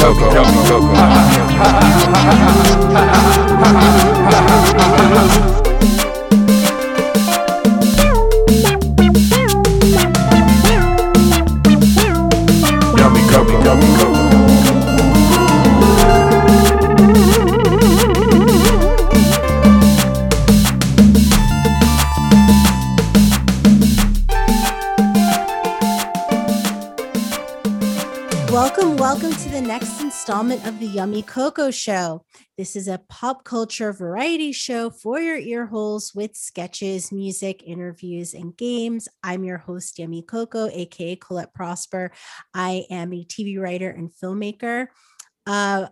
Coco. Coco. Coco Show. This is a pop culture variety show for your ear holes with sketches, music, interviews, and games. I'm your host, Yummy Coco, aka Colette Prosper. I am a TV writer and filmmaker. Uh,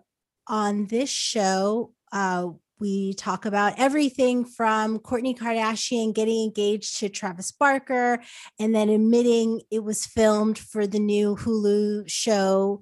on this show, uh, we talk about everything from Kourtney Kardashian getting engaged to Travis Barker and then admitting it was filmed for the new Hulu show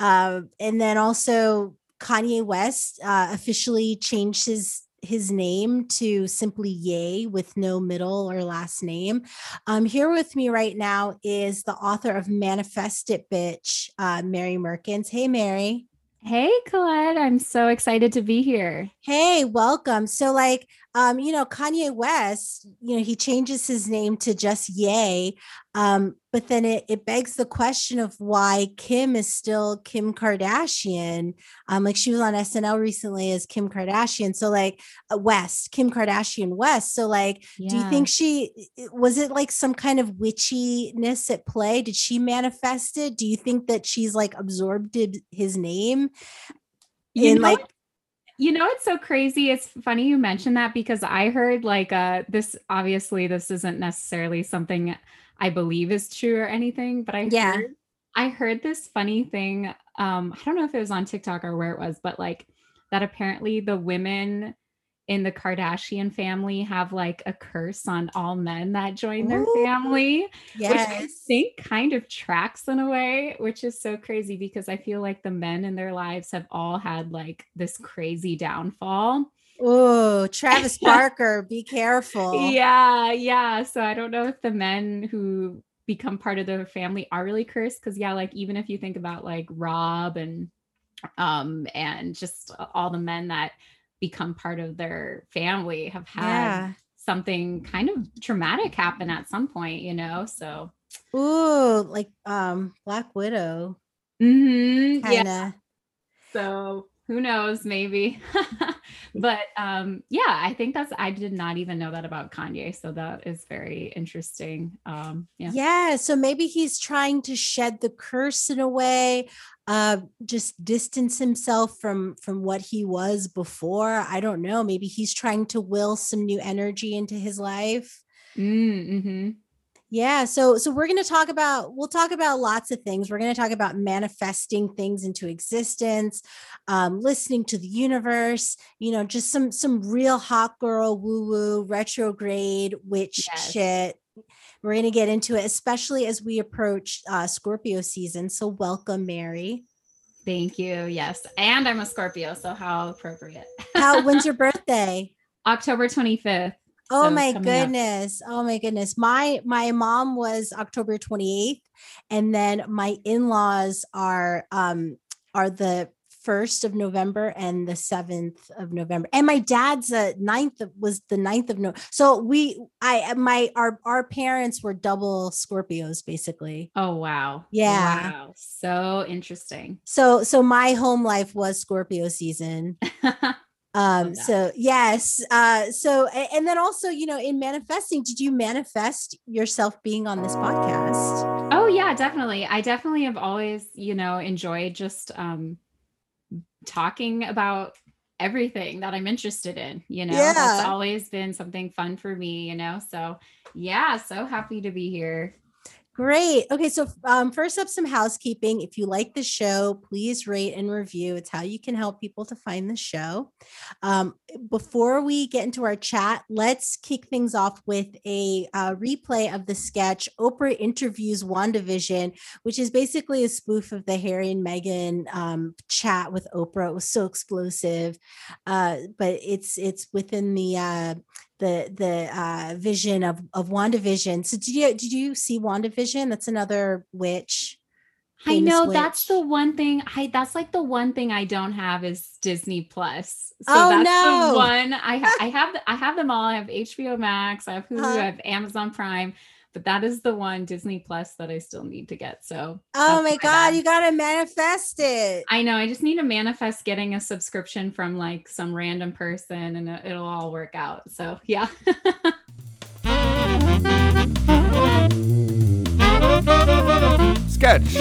uh, and then also Kanye West uh, officially changed his his name to simply Ye with no middle or last name. Um, here with me right now is the author of Manifest It Bitch, uh, Mary Mehrkens. Hey, Mary. Hey, Colette. I'm so excited to be here. Hey, welcome. So, like, um, you know, Kanye West, you know, he changes his name to just Ye. Um, but then it, it begs the question of why Kim is still Kim Kardashian. Um, like she was on SNL recently as Kim Kardashian. So like uh, West, Kim Kardashian West. So like, yeah. do you think she was it like some kind of witchiness at play? Did she manifest it? Do you think that she's like absorbed his name? You in know, like you know it's so crazy? It's funny you mentioned that because i heard like uh this obviously this isn't necessarily something i believe is true or anything but i yeah. heard, i heard this funny thing um i don't know if it was on tiktok or where it was but like that apparently the women in the Kardashian family have like a curse on all men that join their Ooh, family, yes. which I think kind of tracks in a way, which is so crazy because I feel like the men in their lives have all had like this crazy downfall. Oh, Travis Barker, be careful. Yeah, yeah. So I don't know if the men who become part of the family are really cursed because yeah, like even if you think about like Rob and um and just all the men that become part of their family have had yeah. something kind of traumatic happen at some point, you know? So, ooh, like um Black Widow. Mm-hmm. Yeah. So who knows, maybe. but um, yeah, I think that's I did not even know that about Kanye. So that is very interesting. Um, yeah. Yeah. So maybe he's trying to shed the curse in a way, uh, just distance himself from from what he was before. I don't know. Maybe he's trying to will some new energy into his life. Mm, mm-hmm. Yeah, so so we're going to talk about we'll talk about lots of things. We're going to talk about manifesting things into existence, um, listening to the universe. You know, just some some real hot girl woo woo retrograde witch yes. shit. We're going to get into it, especially as we approach uh, Scorpio season. So welcome, Mary. Thank you. Yes, and I'm a Scorpio, so how appropriate. how? When's your birthday? October 25th. Oh so my goodness. Up. Oh my goodness. My my mom was October 28th and then my in-laws are um are the 1st of November and the 7th of November. And my dad's uh 9th was the 9th of November. So we I my our our parents were double Scorpios basically. Oh wow. Yeah. Wow. So interesting. So so my home life was Scorpio season. um so yes uh so and then also you know in manifesting did you manifest yourself being on this podcast? Oh yeah definitely. I definitely have always you know enjoyed just um talking about everything that i'm interested in you know? Yeah. that's always been something fun for me you know? So yeah so happy to be here Great. Okay, so um, first up, some housekeeping. If you like the show, please rate and review. It's how you can help people to find the show. Um, before we get into our chat, let's kick things off with a uh, replay of the sketch Oprah interviews WandaVision, which is basically a spoof of the Harry and Meghan um, chat with Oprah. It was so explosive, uh, but it's it's within the uh, the the uh, vision of of WandaVision. So did you did you see WandaVision? That's another witch. I know witch. that's the one thing I that's like the one thing I don't have is Disney Plus. So oh, that's no. the one I ha- I have I have them all. I have HBO Max, I have Hulu, uh-huh. I have Amazon Prime, but that is the one Disney Plus that I still need to get. So Oh my god, you got to manifest it. I know, I just need to manifest getting a subscription from like some random person and it'll all work out. So, yeah. Sketch.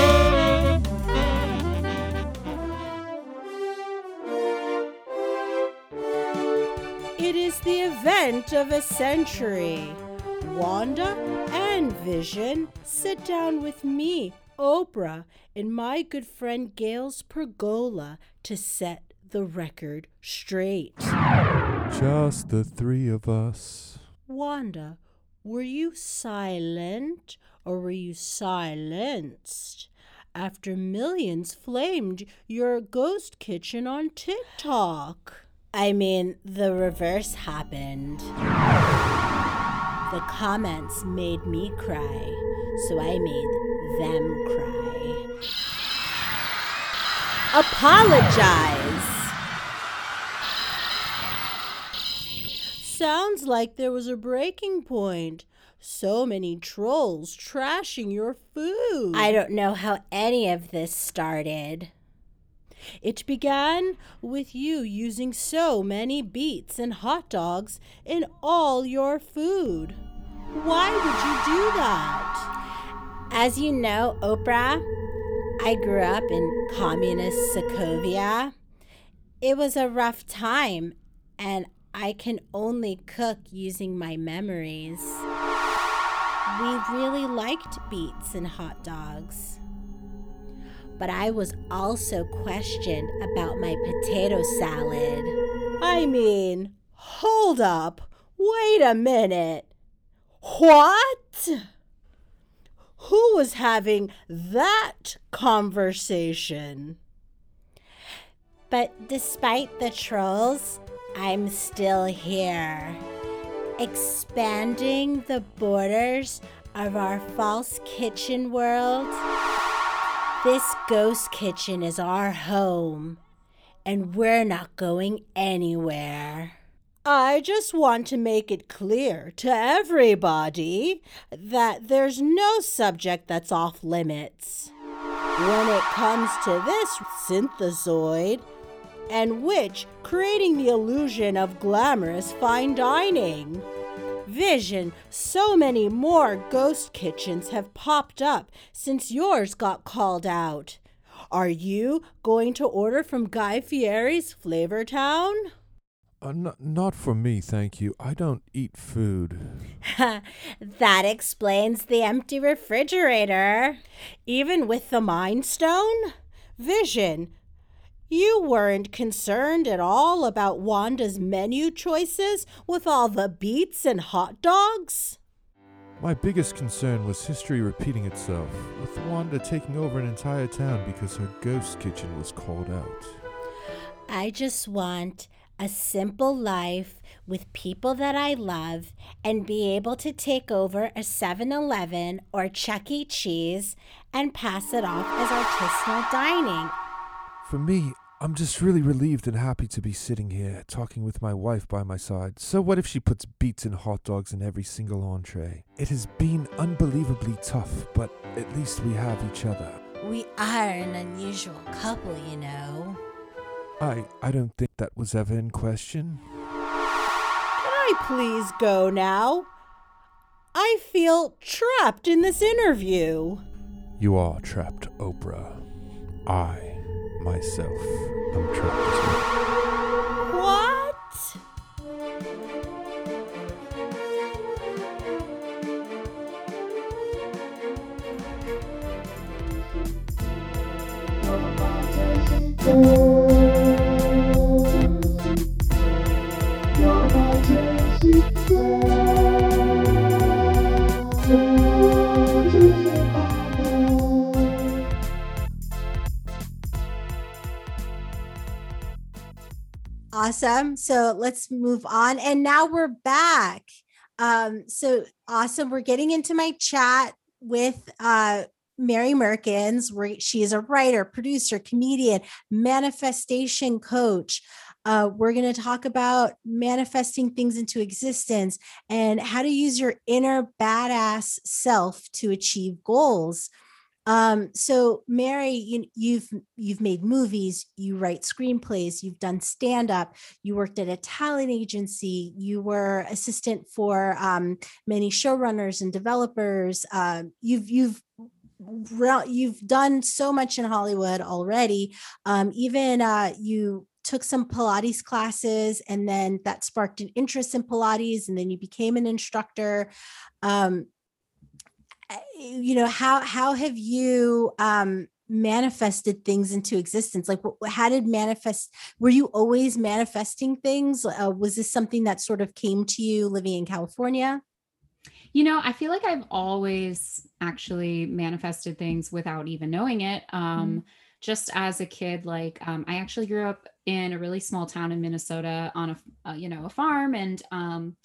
It is the event of a century. Wanda and Vision sit down with me, Oprah, and my good friend Gail's pergola to set the record straight. Just the three of us. Wanda, were you silent or were you silenced? After millions flamed your ghost kitchen on TikTok. I mean, the reverse happened. The comments made me cry, so I made them cry. Apologize! Sounds like there was a breaking point. So many trolls trashing your food. I don't know how any of this started. It began with you using so many beets and hot dogs in all your food. Why would you do that? As you know, Oprah, I grew up in communist Sokovia. It was a rough time, and I can only cook using my memories. We really liked beets and hot dogs. But I was also questioned about my potato salad. I mean, hold up. Wait a minute. What? Who was having that conversation? But despite the trolls, I'm still here, expanding the borders of our false kitchen world. This ghost kitchen is our home, and we're not going anywhere. I just want to make it clear to everybody that there's no subject that's off limits. When it comes to this synthezoid, and which creating the illusion of glamorous fine dining. Vision, so many more ghost kitchens have popped up since yours got called out. Are you going to order from Guy Fieri's Flavor Town? Uh, n- not for me, thank you. I don't eat food. that explains the empty refrigerator. Even with the Mind Stone? Vision, you weren't concerned at all about Wanda's menu choices with all the beets and hot dogs? My biggest concern was history repeating itself, with Wanda taking over an entire town because her ghost kitchen was called out. I just want a simple life with people that I love and be able to take over a 7 Eleven or Chuck E. Cheese and pass it off as artisanal dining. For me, I'm just really relieved and happy to be sitting here talking with my wife by my side. So, what if she puts beets and hot dogs in every single entree? It has been unbelievably tough, but at least we have each other. We are an unusual couple, you know. I I don't think that was ever in question. Can I please go now? I feel trapped in this interview. You are trapped, Oprah. I myself I'm trapped as well. What? Awesome. So let's move on. And now we're back. Um, so awesome. We're getting into my chat with uh Mary Mehrkens, where she is a writer, producer, comedian, manifestation coach. Uh, we're going to talk about manifesting things into existence and how to use your inner badass self to achieve goals. Um, so Mary, you, you've you've made movies, you write screenplays, you've done stand up, you worked at a talent agency, you were assistant for um, many showrunners and developers. Uh, you've you've you've done so much in Hollywood already. Um, even uh, you took some Pilates classes, and then that sparked an interest in Pilates, and then you became an instructor. Um, you know how how have you um manifested things into existence? Like how did manifest were you always manifesting things? Uh, was this something that sort of came to you living in california? You know i feel like i've always actually manifested things without even knowing it um mm-hmm. just as a kid like um, i actually grew up in a really small town in minnesota on a uh, you know a farm and um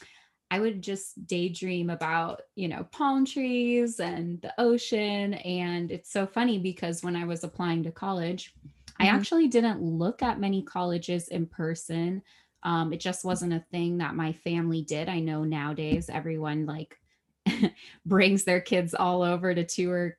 I would just daydream about, you know, palm trees and the ocean. And it's so funny because when I was applying to college, mm-hmm. I actually didn't look at many colleges in person. Um, it just wasn't a thing that my family did. I know nowadays everyone like brings their kids all over to tour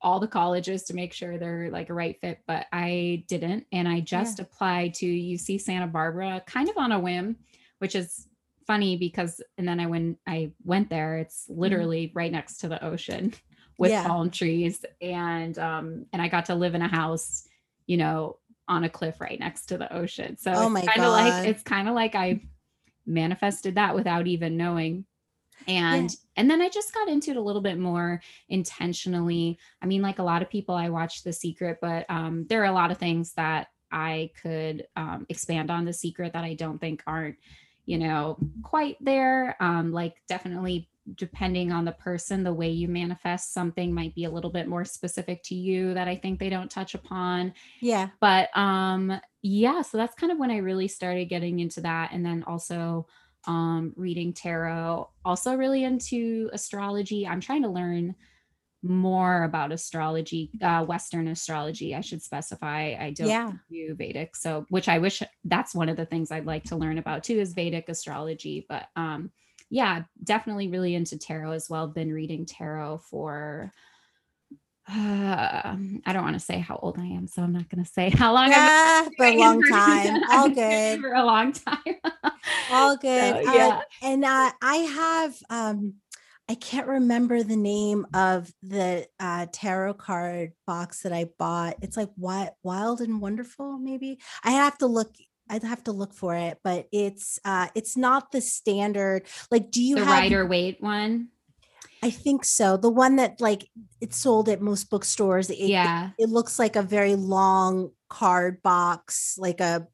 all the colleges to make sure they're like a right fit, but I didn't. And I just yeah. applied to UC Santa Barbara kind of on a whim, which is funny because and then I when I went there, it's mm-hmm. literally mm-hmm. right next to the ocean with yeah. palm trees and um and I got to live in a house, you know, on a cliff right next to the ocean. So oh it's kind of like it's kind of like I manifested that without even knowing. And yeah. and then I just got into it a little bit more intentionally. I mean, like a lot of people I watched The Secret, but um there are a lot of things that I could um, expand on the secret that I don't think aren't you know, quite there. Um, like definitely depending on the person, the way you manifest something might be a little bit more specific to you that I think they don't touch upon. Yeah. But um yeah, so that's kind of when I really started getting into that and then also um reading tarot, also really into astrology. I'm trying to learn more about astrology, uh, Western astrology, I should specify. I don't yeah. do Vedic. So, which I wish that's one of the things I'd like to learn about too is Vedic astrology. But um, yeah, definitely really into tarot as well. Been reading tarot for, uh, I don't want to say how old I am, so I'm not going to say how long. Yeah, for a long time. All good. For a long time. All good. So, yeah. Uh, and uh, I have, um, I can't remember the name of the uh, tarot card box that I bought. It's like what Wild and Wonderful, maybe. I have to look. I'd have to look for it, but it's uh it's not the standard. Like, do you the have Rider Waite one? I think so. The one that like it's sold at most bookstores. It, yeah, it, it looks like a very long card box, like a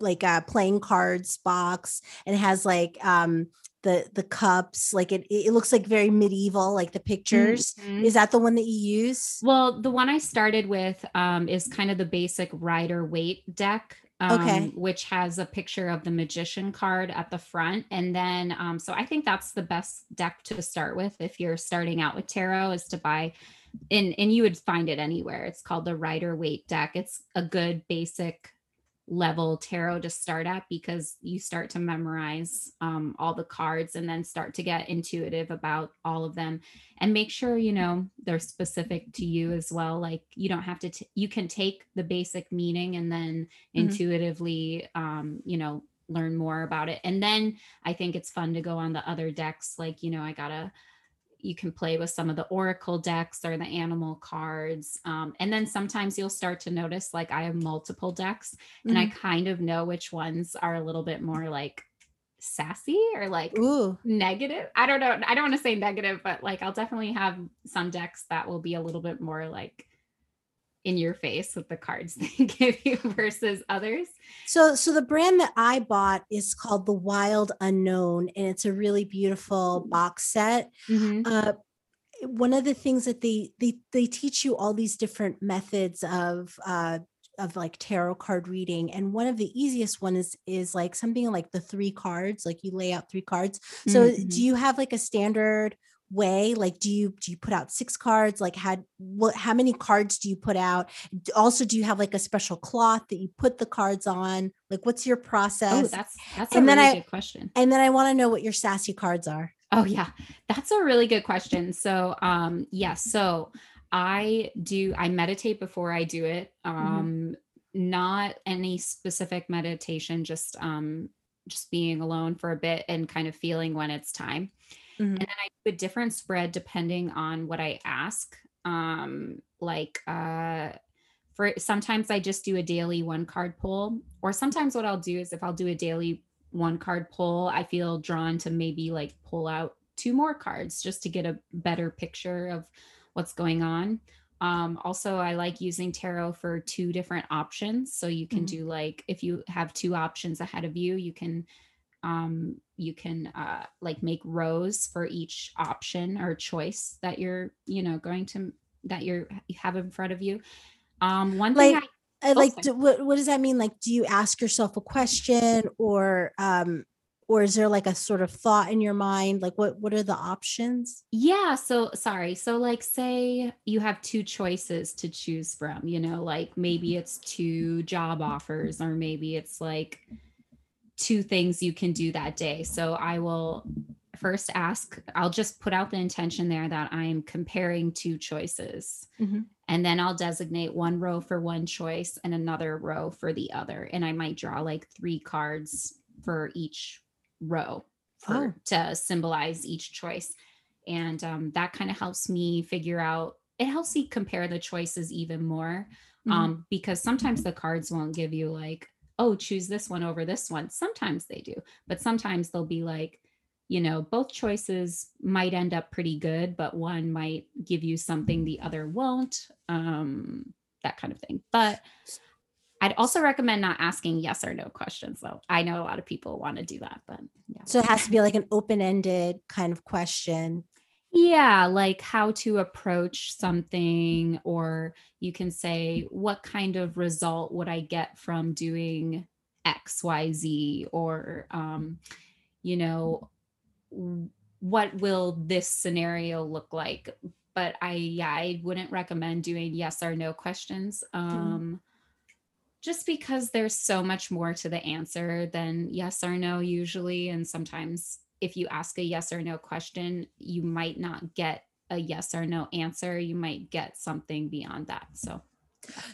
like a playing cards box, and it has like um the the cups like it it looks like very medieval like the pictures mm-hmm. is that the one that you use well the one i started with um is kind of the basic rider Waite deck um, okay. which has a picture of the magician card at the front. And then, um, so I think that's the best deck to start with if you're starting out with tarot is to buy, and and you would find it anywhere. It's called the Rider Waite deck. It's a good basic level tarot to start at because you start to memorize um, all the cards and then start to get intuitive about all of them and make sure you know they're specific to you as well. Like you don't have to t- you can take the basic meaning and then mm-hmm. intuitively um, you know learn more about it. And then i think it's fun to go on the other decks. Like you know i got a you can play with some of the oracle decks or the animal cards um, and then sometimes you'll start to notice like i have multiple decks mm-hmm. and i mm-hmm. kind of know which ones are a little bit more like sassy or like Ooh. negative i don't know i don't want to say negative but like i'll definitely have some decks that will be a little bit more like in your face with the cards they give you versus others. So so the brand that I bought is called the Wild Unknown and it's a really beautiful box set. Mm-hmm. Uh, one of the things that they they they teach you all these different methods of uh of like tarot card reading and one of the easiest ones is is like something like the three cards like you lay out three cards so mm-hmm. do you have like a standard way? Like do you do you put out six cards? Like had what how many cards do you put out? Also do you have like a special cloth that you put the cards on? Like what's your process? oh that's that's and a then really I, good question. and then i want to know what your sassy cards are. Oh yeah. That's a really good question. So um yes yeah, so i do i meditate before i do it. Mm-hmm. um mm-hmm. not any specific meditation just um just being alone for a bit and kind of feeling when it's time Mm-hmm. And then I do a different spread depending on what I ask. Um, like uh for sometimes I just do a daily one card pull, or sometimes what I'll do is if I'll do a daily one card pull, I feel drawn to maybe like pull out two more cards just to get a better picture of what's going on. Um, also, I like using tarot for two different options. So you can mm-hmm. do like if you have two options ahead of you, you can um, you can uh, like make rows for each option or choice that you're you know going to that you're you have in front of you. Um one like, thing I, like do, what, what does that mean? Like do you ask yourself a question or um or is there like a sort of thought in your mind? Like what what are the options? Yeah so sorry. So like say you have two choices to choose from you know like maybe it's two job offers or maybe it's like two things you can do that day. So I will first ask, I'll just put out the intention there that I'm comparing two choices. Mm-hmm. And then I'll designate one row for one choice and another row for the other. And I might draw like three cards for each row for, oh. to symbolize each choice. And um, that kind of helps me figure out, it helps me compare the choices even more. Mm-hmm. Um, because sometimes the cards won't give you like oh, choose this one over this one. Sometimes they do, but sometimes they'll be like, you know, both choices might end up pretty good, but one might give you something the other won't, um, that kind of thing. But I'd also recommend not asking yes or no questions, though. I know a lot of people want to do that, but yeah. So it has to be like an open ended kind of question yeah, like how to approach something, or you can say, what kind of result would I get from doing XYZ? Or, um, you know, what will this scenario look like? But I, yeah, I wouldn't recommend doing yes or no questions. Mm-hmm. Um, mm-hmm. Just because there's so much more to the answer than yes or no, usually. And sometimes if you ask a yes or no question, you might not get a yes or no answer. You might get something beyond that. So,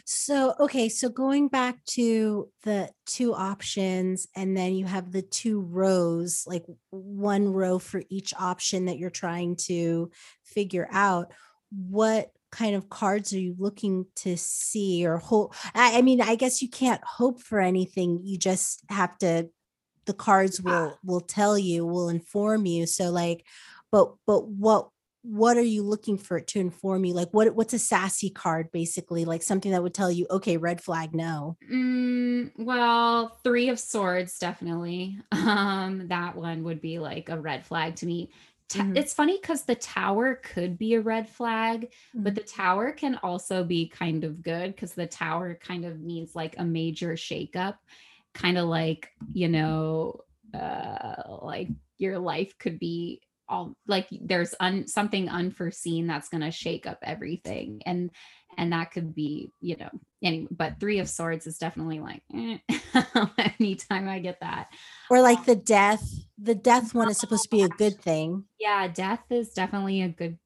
so okay, so going back to the two options, and then you have the two rows, like one row for each option that you're trying to figure out. What kind of cards are you looking to see or hope? I mean, I guess you can't hope for anything. You just have to the cards will will tell you will inform you so like but but what what are you looking for it to inform you? Like what what's a sassy card basically? Like something that would tell you okay red flag no. Mm, well three of swords definitely. Um that one would be like a red flag to me. Mm-hmm. it's funny because the tower could be a red flag mm-hmm. but the tower can also be kind of good because the tower kind of means like a major shakeup kind of like you know uh like your life could be all like there's un, something unforeseen that's going to shake up everything and and that could be you know any but three of swords is definitely like eh, anytime i get that. Or like um, the death the death one is supposed to be a good thing. Yeah death is definitely a good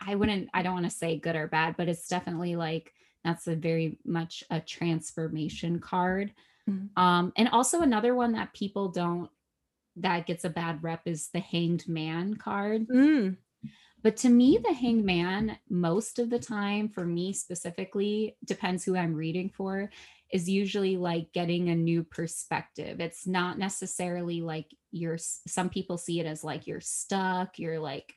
i wouldn't i don't want to say good or bad but it's definitely like that's a very much a transformation card Mm-hmm. Um, and also another one that people don't that gets a bad rep is the hanged man card. Mm. But to me, the hanged man, most of the time, for me specifically, depends who I'm reading for, is usually like getting a new perspective. It's not necessarily like you're, some people see it as like you're stuck, you're like,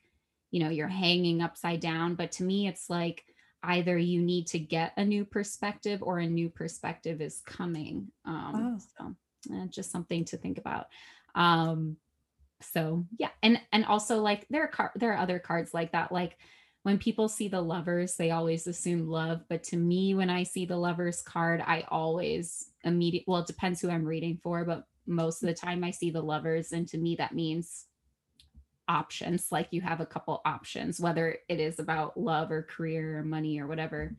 you know, you're hanging upside down. But to me, it's like either you need to get a new perspective or a new perspective is coming. Um, oh. So uh, just something to think about. Um, so yeah, and and also like there are car- there are other cards like that. Like when people see the lovers, they always assume love. But to me, when I see the lovers card, I always immediate. Well, it depends who I'm reading for, but most of the time I see the lovers, and to me that means options like you have a couple options whether it is about love or career or money or whatever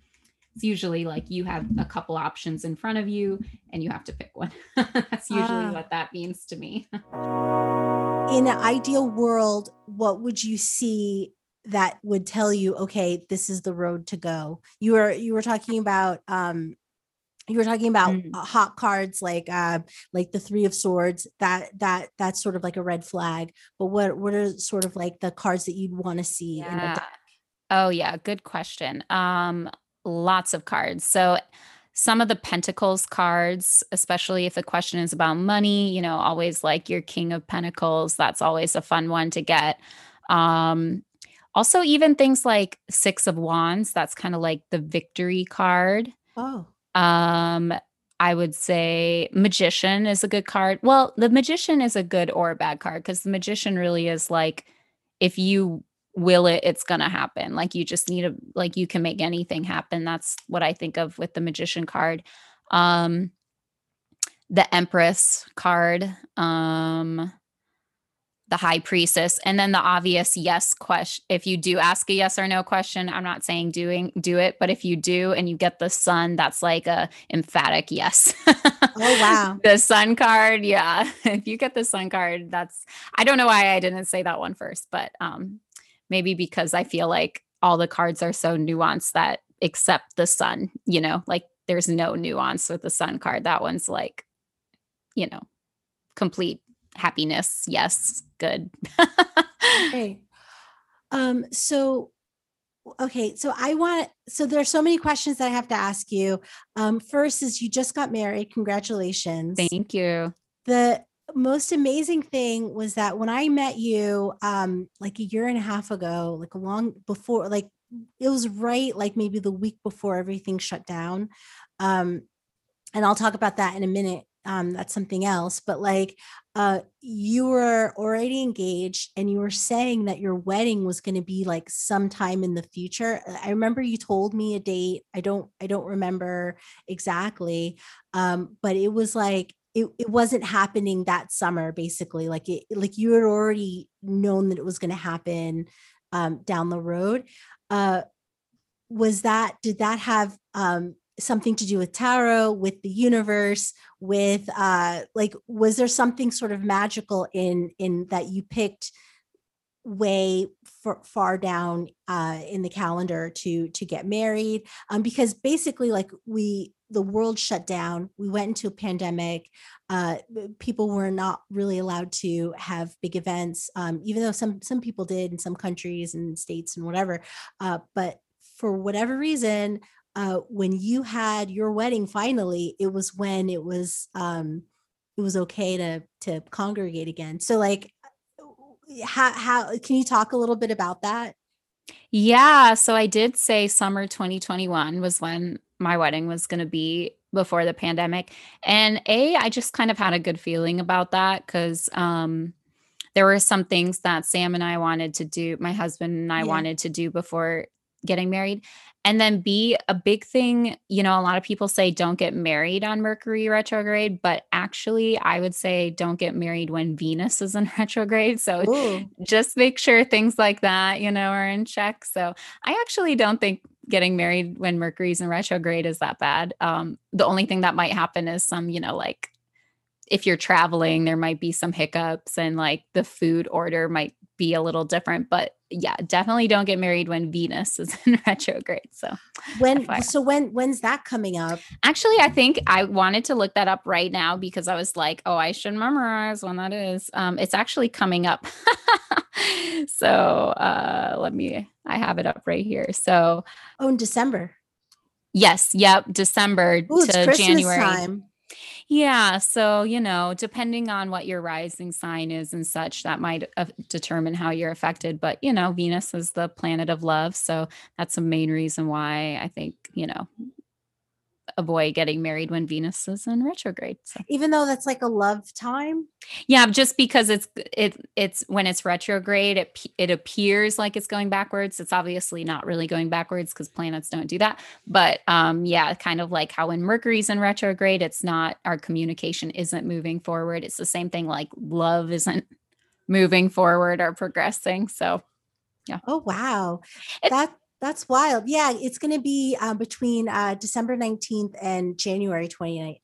it's usually like you have a couple options in front of you and you have to pick one. That's usually ah. what that means to me. In an ideal world what would you see that would tell you okay this is the road to go? You were you were talking about um you were talking about mm. hot cards like uh like the three of swords that that that's sort of like a red flag but what what are sort of like the cards that you'd want to see yeah. in the deck? Oh yeah good question. Um lots of cards. So some of the pentacles cards especially if the question is about money you know always like your king of pentacles that's always a fun one to get. Um also even things like six of wands that's kind of like the victory card. Oh um, I would say magician is a good card. Well, the magician is a good or a bad card because the magician really is like if you will it, it's gonna happen. Like you just need a like you can make anything happen. That's what I think of with the magician card. Um the Empress card. Um the high priestess. And then the obvious yes question if you do ask a yes or no question i'm not saying doing do it but if you do and you get the sun that's like a emphatic yes. Oh wow. The sun card yeah. If you get the sun card that's i don't know why i didn't say that one first but um maybe because i feel like all the cards are so nuanced that except the sun you know like there's no nuance with the sun card. That one's like you know complete happiness yes good. Okay um so okay so i want so there's so many questions that i have to ask you. Um first is you just got married congratulations. Thank you. The most amazing thing was that when i met you um like a year and a half ago like a long before like it was right like maybe the week before everything shut down. Um and i'll talk about that in a minute. Um, that's something else. But like uh, you were already engaged and you were saying that your wedding was going to be like sometime in the future i remember you told me a date i don't i don't remember exactly um, but it was like it, it wasn't happening that summer basically like it like you had already known that it was going to happen um, down the road uh, was that did that have um, something to do with tarot with the universe with uh like was there something sort of magical in in that you picked way for, far down uh in the calendar to to get married? Um because basically like we the world shut down we went into a pandemic uh people were not really allowed to have big events um even though some some people did in some countries and states and whatever uh but for whatever reason uh, when you had your wedding finally, it was when it was um, it was okay to to congregate again. So like how how can you talk a little bit about that? Yeah, so I did say summer 2021 was when my wedding was going to be before the pandemic. And A, I just kind of had a good feeling about that cuz um there were some things that Sam and I wanted to do, my husband and I yeah. wanted to do before getting married. And then B, a big thing, you know, a lot of people say don't get married on Mercury retrograde, but actually, I would say don't get married when Venus is in retrograde. So Ooh. just make sure things like that, you know, are in check. So I actually don't think getting married when Mercury's in retrograde is that bad. Um, the only thing that might happen is some, you know, like if you're traveling, there might be some hiccups and like the food order might be a little different. But yeah, definitely don't get married when Venus is in retrograde. So when FYI. so when when's that coming up? Actually, I think I wanted to look that up right now because I was like, oh, I should memorize when that is. Um, it's actually coming up. so uh let me I have it up right here. So oh in December. Yes, yep, December Ooh, to January. Time. Yeah. So, you know, depending on what your rising sign is and such, that might uh, determine how you're affected. But, you know, Venus is the planet of love. So that's the main reason why I think, you know, avoid getting married when Venus is in retrograde. So. Even though that's like a love time? Yeah, just because it's it it's when it's retrograde, it it appears like it's going backwards. It's obviously not really going backwards because planets don't do that. But um yeah, kind of like how when Mercury's in retrograde, it's not our communication isn't moving forward. It's the same thing like love isn't moving forward or progressing. So, yeah. Oh wow, it, that that's wild. Yeah, it's going to be uh, between uh, December nineteenth and January 29th,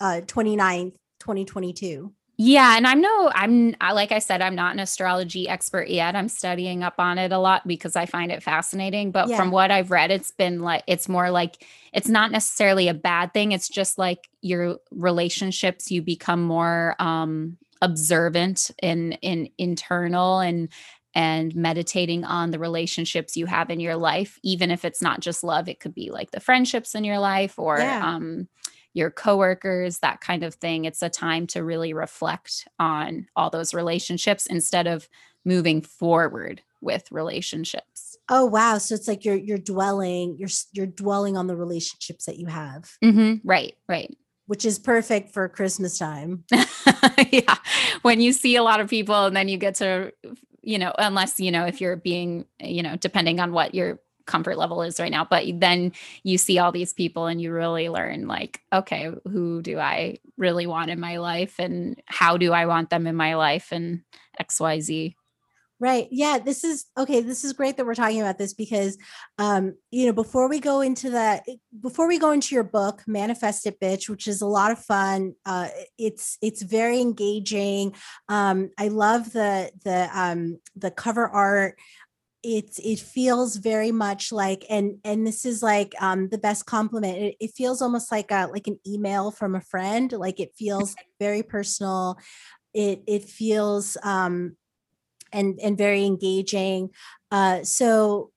uh, 29th, 2022. Yeah, and I'm no, I'm like I said, I'm not an astrology expert yet. I'm studying up on it a lot because I find it fascinating. But yeah. from what I've read, it's been like it's more like it's not necessarily a bad thing. It's just like your relationships, you become more um observant in in internal and and meditating on the relationships you have in your life, even if it's not just love, it could be like the friendships in your life or yeah. um your coworkers, that kind of thing. It's a time to really reflect on all those relationships instead of moving forward with relationships. Oh wow, so it's like you're you're dwelling you're you're dwelling on the relationships that you have. Mm-hmm. Right, right. Which is perfect for Christmas time. yeah. When you see a lot of people and then you get to you know, unless, you know, if you're being, you know, depending on what you're comfort level is right now but then you see all these people and you really learn like okay who do i really want in my life and how do i want them in my life and xyz Right. Yeah. This is okay. This is great that we're talking about this because, um, you know, before we go into that, before we go into your book, Manifest It Bitch, which is a lot of fun. Uh, it's, it's very engaging. Um, I love the, the, um, the cover art it's it feels very much like and and this is like um the best compliment it, it, feels almost like a like an email from a friend like it feels very personal it it feels um and and very engaging uh so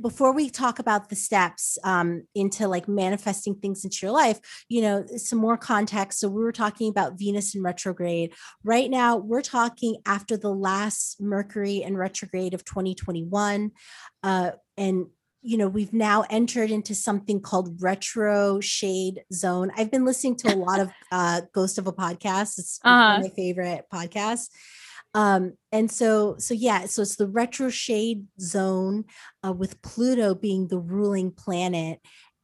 before we talk about the steps um, into like manifesting things into your life, you know, some more context. So we were talking about Venus in retrograde. Right now, we're talking after the last Mercury in retrograde of 2021. Uh, and you know, we've now entered into something called retro shade zone. I've been listening to a lot of uh, Ghost of a podcast. It's uh-huh. my favorite podcasts um and so so yeah so it's the retro shade zone uh, with pluto being the ruling planet.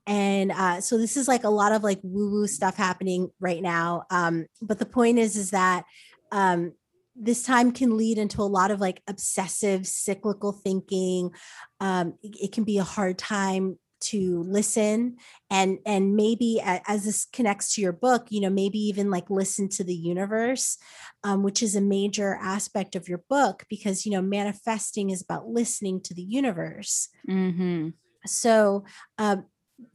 And uh, so this is like a lot of like woo woo stuff happening right now. Um but the point is is that um this time can lead into a lot of like obsessive cyclical thinking. Um it, it can be a hard time to listen and and maybe as this connects to your book you know maybe even like listen to the universe um, which is a major aspect of your book because you know manifesting is about listening to the universe mm-hmm. so um,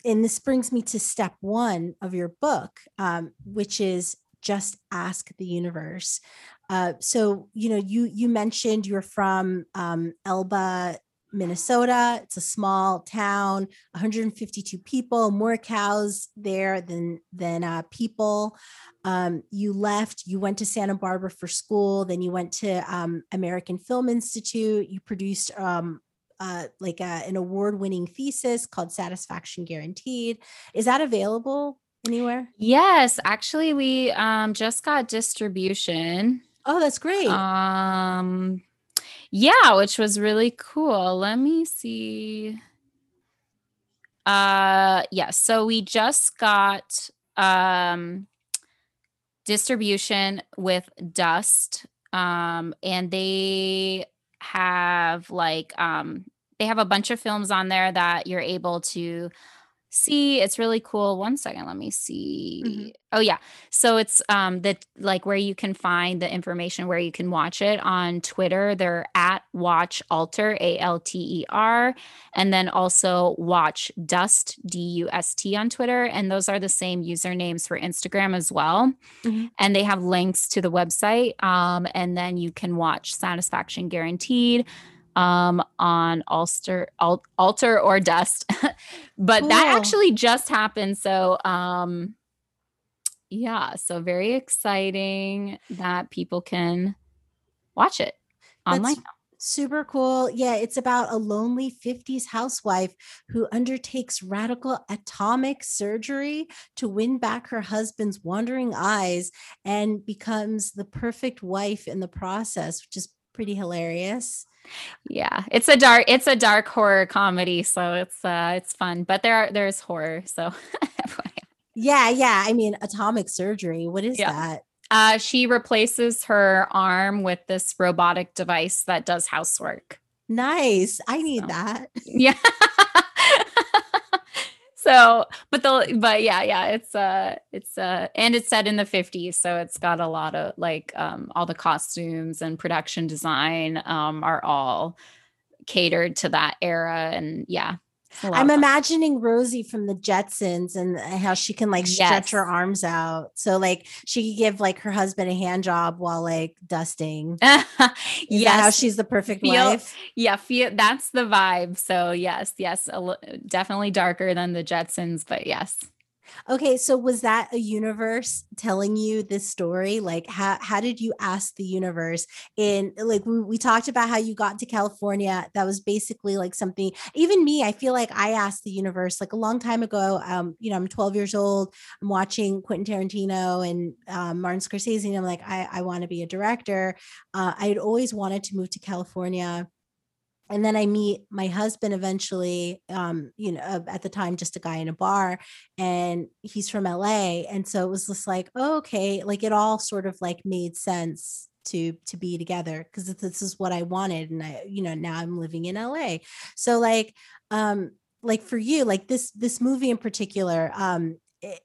and this brings me to step one of your book um, which is just ask the universe uh, so you know you you mentioned you're from um, elba Minnesota. It's a small town, 152 people, more cows there than than uh, people. Um, you left. You went to Santa Barbara for school. Then you went to um, American Film Institute. You produced um, uh, like a, an award-winning thesis called Satisfaction Guaranteed. Is that available anywhere? Yes, actually, we um, just got distribution. Oh, that's great. Um, yeah, which was really cool. Let me see. Uh yeah, so we just got um distribution with Dust um and they have like um they have a bunch of films on there that you're able to see it's really cool one second let me see mm-hmm. oh yeah so it's um that like where you can find the information where you can watch it on twitter they're at watch alter a-l-t-e-r and then also watch dust d-u-s-t on twitter and those are the same usernames for instagram as well mm-hmm. and they have links to the website um and then you can watch satisfaction guaranteed um, on Alter, Alter or Dust. but cool. that actually just happened. So, um, yeah, so very exciting that people can watch it online. That's super cool. Yeah, it's about a lonely 50s housewife who undertakes radical atomic surgery to win back her husband's wandering eyes and becomes the perfect wife in the process, which is pretty hilarious yeah it's a dark it's a dark horror comedy so it's uh it's fun but there are there's horror so yeah yeah i mean atomic surgery what is yeah. that Uh, she replaces her arm with this robotic device that does housework. Nice. I need So. that. Yeah. so, but the but yeah, yeah, it's uh it's uh and it's set in the 50s, so it's got a lot of like um all the costumes and production design um are all catered to that era and yeah. I'm imagining Rosie from the Jetsons and uh, how she can like stretch her arms out. So like she could give like her husband a hand job while like dusting. yeah, how she's the perfect Feel- wife? Yeah, feel that's the vibe. So yes, yes, a definitely darker than the Jetsons, but yes. Okay, so was that a universe telling you this story? Like how how did you ask the universe? In like we, we talked about how you got to California. That was basically like something even me, I feel like I asked the universe like a long time ago. Um, you know, I'm 12 years old. I'm watching Quentin Tarantino and um, Martin Scorsese, and I'm like, I, I want to be a director. Uh, I had always wanted to move to California and then I meet my husband eventually, um, you know, at the time, just a guy in a bar, and he's from LA. And so it was just like, oh, okay, like it all sort of like made sense to to be together because this is what I wanted. And I, you know, now I'm living in LA. So like, um, like for you, like this this movie in particular, um, it,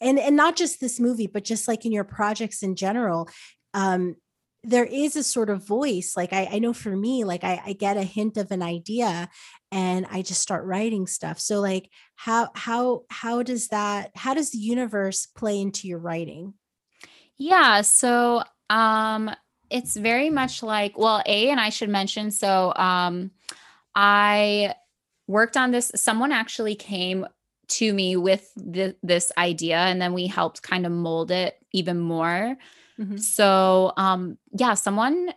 and and not just this movie, but just like in your projects in general, um, there is a sort of voice like i, I know for me like I, I get a hint of an idea and i just start writing stuff so like how how how does that how does the universe play into your writing Yeah, so um it's very much like well, A and I should mention so um I worked on this someone actually came to me with the, this idea and then we helped kind of mold it even more. Mhm. So um yeah, someone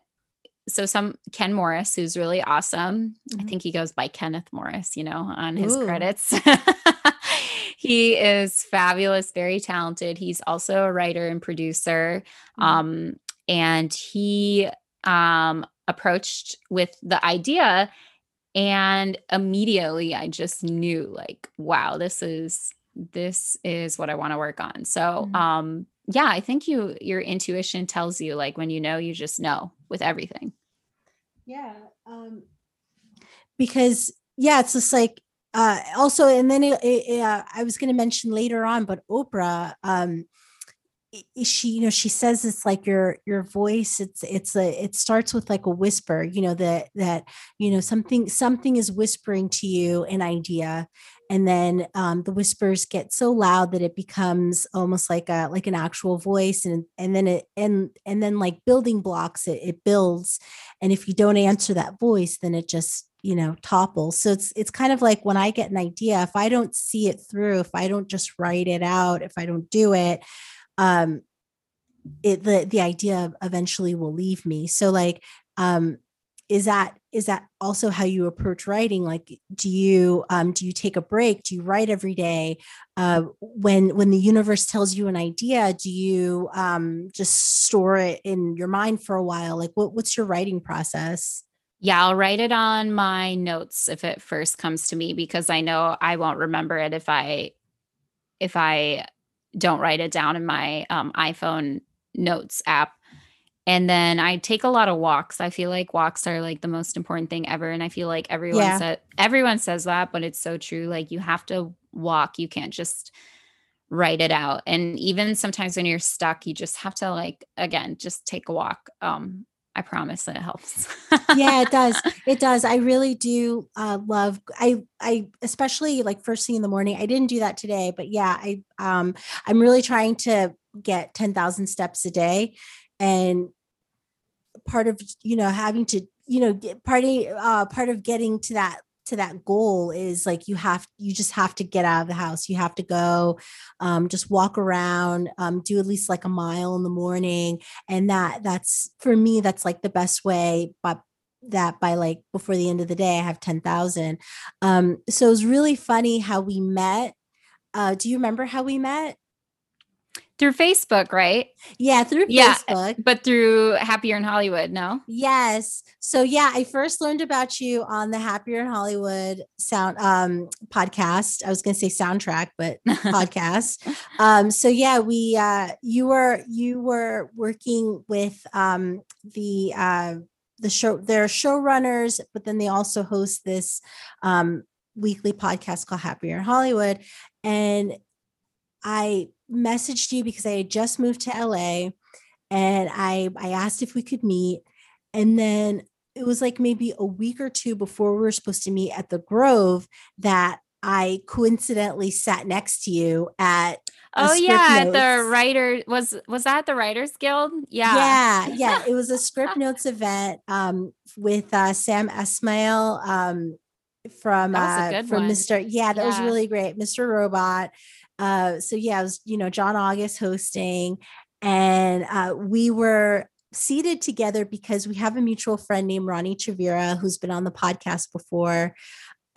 so some Ken Morris who's really awesome. I Mhm. think he goes by Kenneth Morris, you know, on his Ooh. credits. he is fabulous, very talented. He's also a writer and producer. Mhm. Um and he um approached with the idea and immediately I just knew like wow, this is this is what I want to work on. So Mhm. um yeah, I think you your intuition tells you like when you know, you just know with everything. yeah um because yeah it's just like uh also and then it, it, uh, i was going to mention later on but oprah um i- i- she you know she says it's like your your voice it's it's a it starts with like a whisper you know that that you know something something is whispering to you an idea and then um, the whispers get so loud that it becomes almost like a like an actual voice and and then it and and then like building blocks it, it builds and if you don't answer that voice then it just you know topples. So it's it's kind of like when i get an idea if i don't see it through if i don't just write it out if i don't do it um it the the idea eventually will leave me. So like um is that is that also how you approach writing? Like do you um do you take a break? Do you write every day? Uh when when the universe tells you an idea do you um just store it in your mind for a while? Like what, what's your writing process? Yeah, I'll write it on my notes if it first comes to me because I know I won't remember it if I if I don't write it down in my um, iPhone notes app. And then I take a lot of walks. I feel like walks are like the most important thing ever. And I feel like everyone Yeah. said everyone says that, but it's so true. Like you have to walk. You can't just write it out. And even sometimes when you're stuck, you just have to like again, just take a walk. Um, I promise that it helps. yeah it does it does i really do uh love i i especially like first thing in the morning i didn't do that today but yeah i um i'm really trying to get 10,000 steps a day and part of you know having to you know get part of uh part of getting to that to that goal is like you have you just have to get out of the house you have to go um just walk around um do at least like a mile in the morning and that that's for me that's like the best way but that by like before the end of the day i have 10,000 um so it was really funny how we met. Uh do you remember how we met through Facebook, right? Yeah, through Yeah, Facebook. But through Happier in Hollywood, no? Yes. So yeah, I first learned about you on the Happier in Hollywood sound um podcast. I was going to say soundtrack, but podcast. Um so yeah, we uh you were you were working with um the uh the show they're showrunners, but then they also host this um weekly podcast called Happier in Hollywood and I messaged you because I had just moved to LA and I I asked if we could meet and then it was like maybe a week or two before we were supposed to meet at the Grove that I coincidentally sat next to you at Oh yeah, the writer was was that the Writers Guild? Yeah. yeah yeah it was a Scriptnotes event um with uh Sam Esmail um from That was a uh from one. Mr. Yeah, that was really great. Mr. Robot. Uh so yeah, it was you know John August hosting and uh we were seated together because we have a mutual friend named Ronnie Chavira who's been on the podcast before.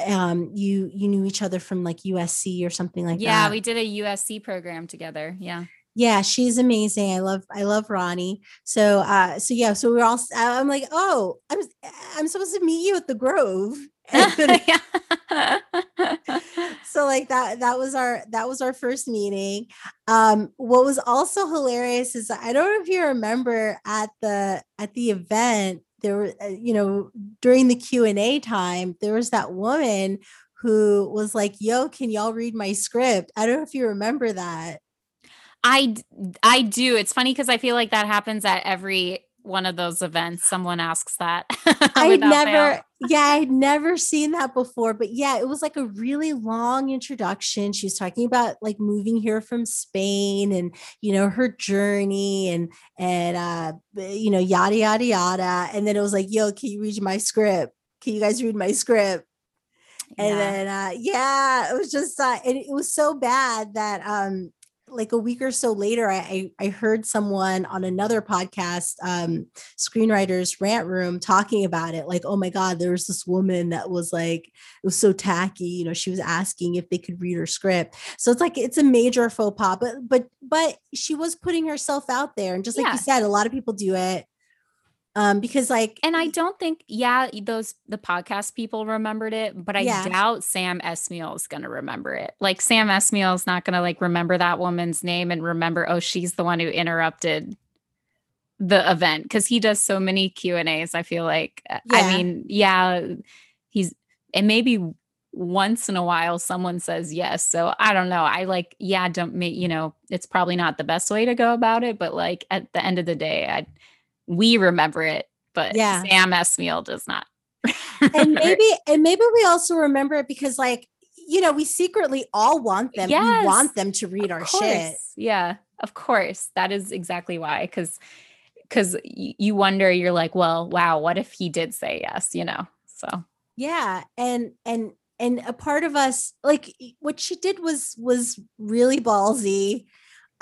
Um you you knew each other from like USC or something like yeah, that. Yeah, we did a USC program together. Yeah. yeah she's amazing i love i love ronnie so uh so yeah so we're all i'm like oh i'm i'm supposed to meet you at the grove. so like that that was our that was our first meeting. Um what was also hilarious is i don't know if you remember at the at the event there were uh, you know during the q&a time there was that woman who was like yo can y'all read my script? I don't know if you remember that. I i do. It's funny because I feel like that happens at every one of those events. Someone asks that. I'd never, yeah, I'd never seen that before. But yeah, it was like a really long introduction. She was talking about like moving here from Spain and you know her journey and and uh you know yada yada yada. And then it was like, yo, can you read my script? Can you guys read my script? And Yeah. then uh yeah, it was just uh and it was so bad that um like a week or so later I, I heard someone on another podcast um screenwriters rant room talking about it like oh my god there was this woman that was like it was so tacky you know she was asking if they could read her script so it's like it's a major faux pas but but but she was putting herself out there and just like Yeah. you said a lot of people do it um because like and I don't think, yeah, those the podcast people remembered it, but I Yeah. doubt Sam Esmail is gonna remember it. Like Sam Esmail is not gonna like remember that woman's name and remember, oh, she's the one who interrupted the event because he does so many Q and A's. I feel like, Yeah. I mean, yeah, he's and maybe once in a while someone says yes. So I don't know. I like, yeah, don't make you know, it's probably not the best way to go about it, but like at the end of the day, I we remember it, but Yeah. Sam Esmail does not. and maybe and maybe we also remember it because like you know we secretly all want them we want them to read our shit. Yeah, of course. That is exactly why. Because because you wonder, you're like, well, wow, what if he did say yes? You know. So yeah and and and a part of us like what she did was was really ballsy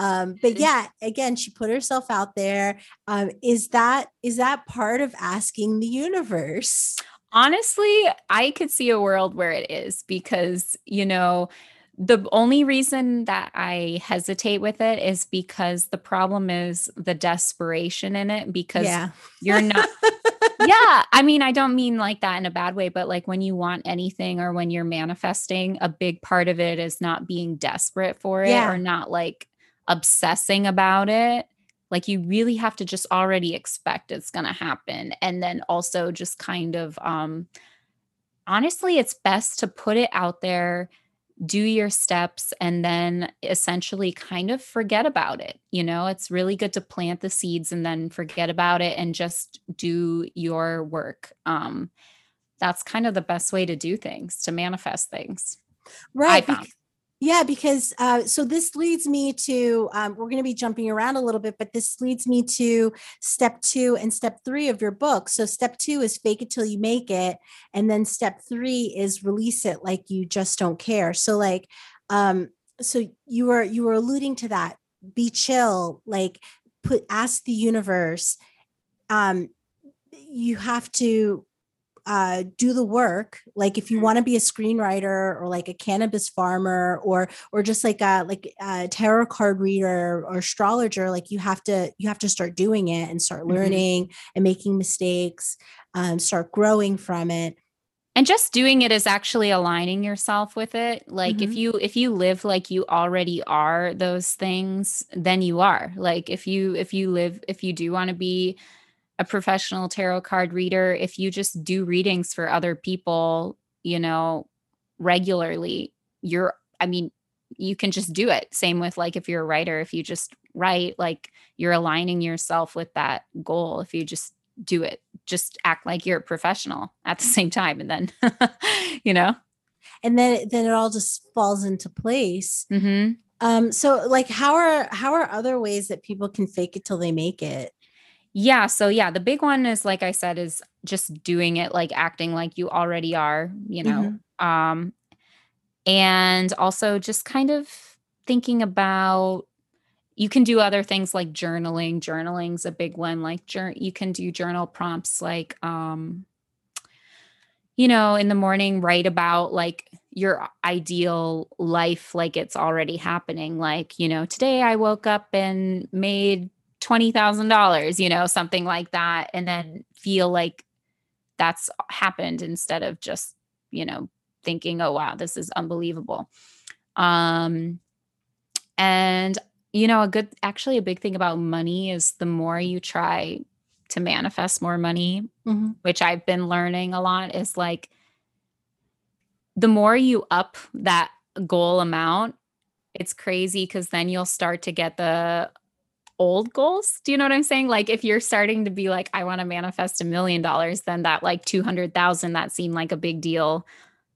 um but yeah again she put herself out there. Um is that is that part of asking the universe? Honestly, I could see a world where it is because, you know, the only reason that I hesitate with it is because the problem is the desperation in it because yeah. you're not yeah i mean i don't mean like that in a bad way but like when you want anything or when you're manifesting a big part of it is not being desperate for it Yeah. or not like obsessing about it like you really have to just already expect it's going to happen and then also just kind of um honestly it's best to put it out there do your steps and then essentially kind of forget about it. You know, it's really good to plant the seeds and then forget about it and just do your work. Um, that's kind of the best way to do things, to manifest things. right yeah because uh so this leads me to um we're going to be jumping around a little bit but this leads me to step two and step three of your book. So step two is fake it till you make it and then step three is release it like you just don't care. So like um so you were you were alluding to that. Be chill like put ask the universe um you have to uh, do the work like if you want to be a screenwriter or like a cannabis farmer or or just like a like a tarot card reader or astrologer like you have to you have to start doing it and start mm-hmm. learning mm-hmm. and making mistakes um, start growing from it and just doing it is actually aligning yourself with it like mm-hmm. if you if you live like you already are those things then you are like if you if you live if you do want to be a professional tarot card reader if you just do readings for other people you know regularly you're i mean you can just do it. Same with like if you're a writer if you just write like you're aligning yourself with that goal if you just do it just act like you're a professional at the same time and then you know? And then then it all just falls into place. Mm-hmm. um so like how are how are other ways that people can fake it till they make it yeah so yeah the big one is like i said is just doing it like acting like you already are you know mm-hmm. um and also just kind of thinking about you can do other things like journaling journaling's a big one like jur- you can do journal prompts like um you know in the morning write about like your ideal life like it's already happening like you know today i woke up and made $20,000 you know something like that and then feel like that's happened instead of just you know thinking oh wow this is unbelievable um and you know, a good, actually, a big thing about money is the more you try to manifest more money, mm-hmm. which I've been learning a lot, is like the more you up that goal amount, it's crazy because then you'll start to get the old goals. Do you know what I'm saying? Like if you're starting to be like, I want to manifest a million dollars, then that like 200,000 that seemed like a big deal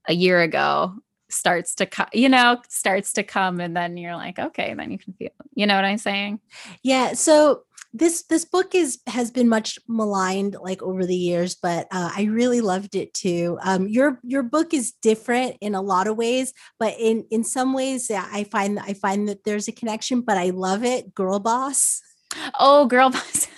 a year ago starts to come you know starts to come and then you're like okay then you can feel you know what i'm saying yeah so this this book is has been much maligned like over the years but uh, i really loved it too. Um, your your book is different in a lot of ways but in in some ways yeah, i find i find that there's a connection but i love it. Girl boss? Oh girl boss.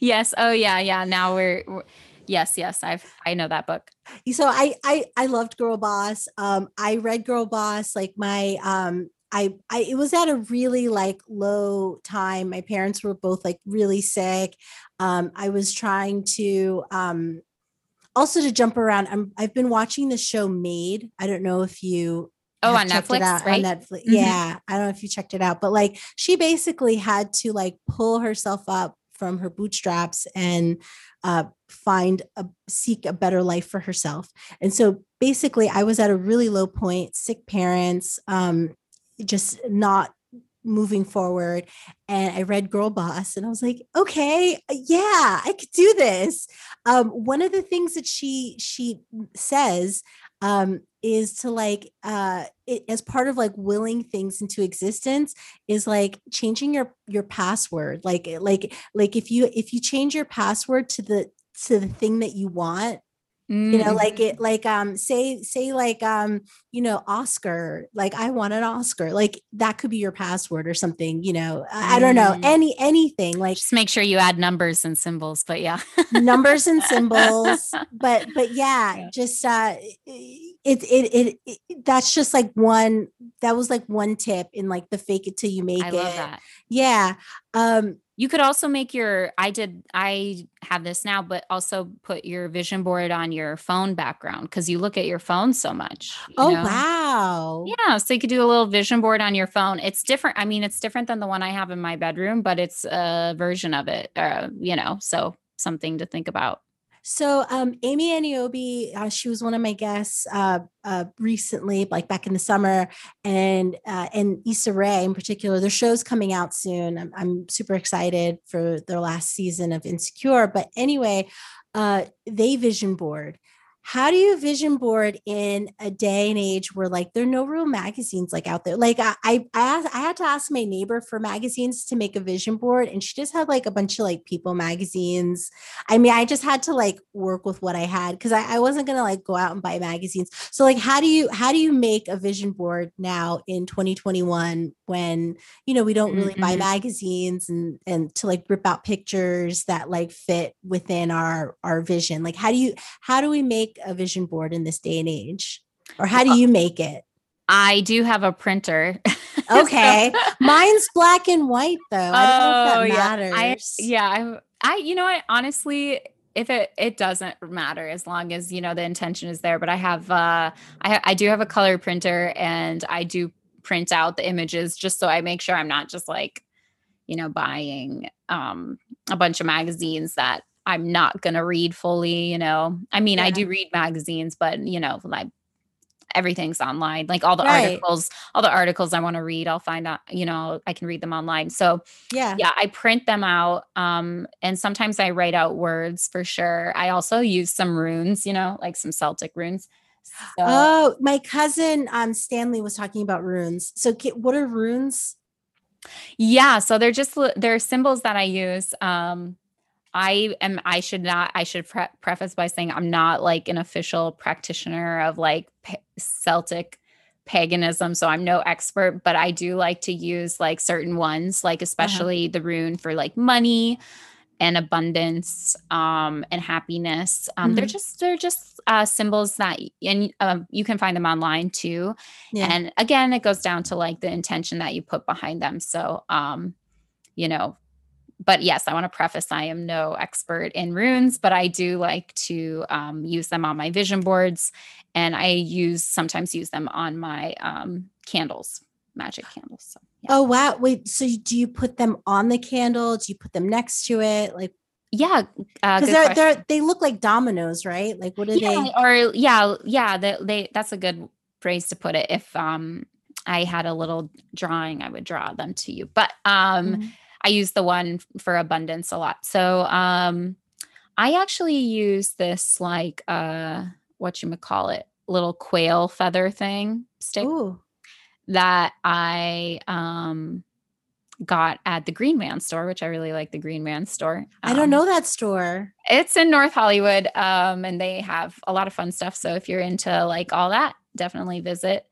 Yes. Oh yeah yeah. Now we're, we're yes yes i've i know that book. So i i i loved girl boss. Um i read girl boss like my um I, I it was at a really like low time. My parents were both like really sick. Um, I was trying to um also to jump around. I'm I've been watching the show Maid I don't know if you Oh, on Netflix, right? On Netflix. Mm-hmm. Yeah. I don't know if you checked it out, but like she basically had to like pull herself up from her bootstraps and uh, find a seek a better life for herself. And so basically, I was at a really low point, sick parents, um, just not moving forward and i read girl boss and i was like okay yeah i could do this. Um, one of the things that she she says um, is to like uh it, as part of like willing things into existence is like changing your your password. Like like like if you if you change your password to the to the thing that you want Mm. You know, like it, like um, say, say, like um, you know, Oscar, like I want an Oscar, like that could be your password or something, you know. I, I don't know, mm. any anything like just make sure you add numbers and symbols, but yeah. numbers and symbols. But but yeah, yeah. just uh it, it it it that's just like one that was like one tip in like the fake it till you make I it. Yeah. Um you could also make your I did I have this now, but also put your vision board on your phone background because you look at your phone so much. Oh know? wow. Yeah. So you could do a little vision board on your phone. It's different. I mean, it's different than the one I have in my bedroom, but it's a version of it. Uh, you know, so something to think about. So um, Amy Aniobi, uh, she was one of my guests uh, uh, recently, like back in the summer, and uh, and Issa Rae in particular. Their show's coming out soon. I'm, I'm super excited for their last season of Insecure. But anyway, uh, they vision board. How do you vision board in a day and age where like there are no real magazines like out there? Like I I I, asked, I had to ask my neighbor for magazines to make a vision board, and she just had like a bunch of like people magazines. I mean, I just had to like work with what I had because I, I wasn't gonna like go out and buy magazines. So like, how do you how do you make a vision board now in 2021 when you know we don't really mm-hmm. buy magazines and and to like rip out pictures that like fit within our our vision? Like, how do you how do we make a vision board in this day and age? Or how do you make it? I do have a printer. okay. Mine's black and white though. I don't know if that oh, matters. Yeah. I, yeah. I, I, you know what? Honestly, if it it doesn't matter as long as you know the intention is there but i have uh i i do have a color printer and i do print out the images just so i make sure i'm not just like you know buying um a bunch of magazines that I'm not going to read fully, you know. I mean, yeah. I do read magazines, but you know, like everything's online. Like all the right. articles, all the articles I want to read, I'll find out, you know, I can read them online. So, yeah. Yeah, I print them out um and sometimes I write out words for sure. I also use some runes, you know, like some Celtic runes. So, oh, my cousin um Stanley was talking about runes. So, what are runes? Yeah, so they're just they're symbols that I use um I am I should not I should pre- preface by saying I'm not like an official practitioner of like Celtic paganism so I'm no expert but I do like to use like certain ones like uh-huh. especially uh-huh. the rune for like money and abundance um and happiness um mm-hmm. they're just they're just uh symbols that and uh, you can find them online too yeah. and again it goes down to like the intention that you put behind them so um you know but yes, I want to preface I am no expert in runes, but I do like to um, use them on my vision boards, and I use sometimes use them on my um, candles, magic candles. So, yeah. Oh wow! Wait, so do you put them on the candle? Do you put them next to it? Like yeah, because uh, they're they're they look like dominoes, right? Like what are yeah, they? Or yeah, yeah, they, they that's a good phrase to put it. If um I had a little drawing, I would draw them to you. But um. Mm-hmm I use the one for abundance a lot. So um I actually use this like uh what you call it, little quail feather thing stick Ooh. that I um got at the Green Man store, which I really like the Green Man store. Um, I don't um, know that store. It's in North Hollywood um and they have a lot of fun stuff. So if you're into like all that, definitely visit.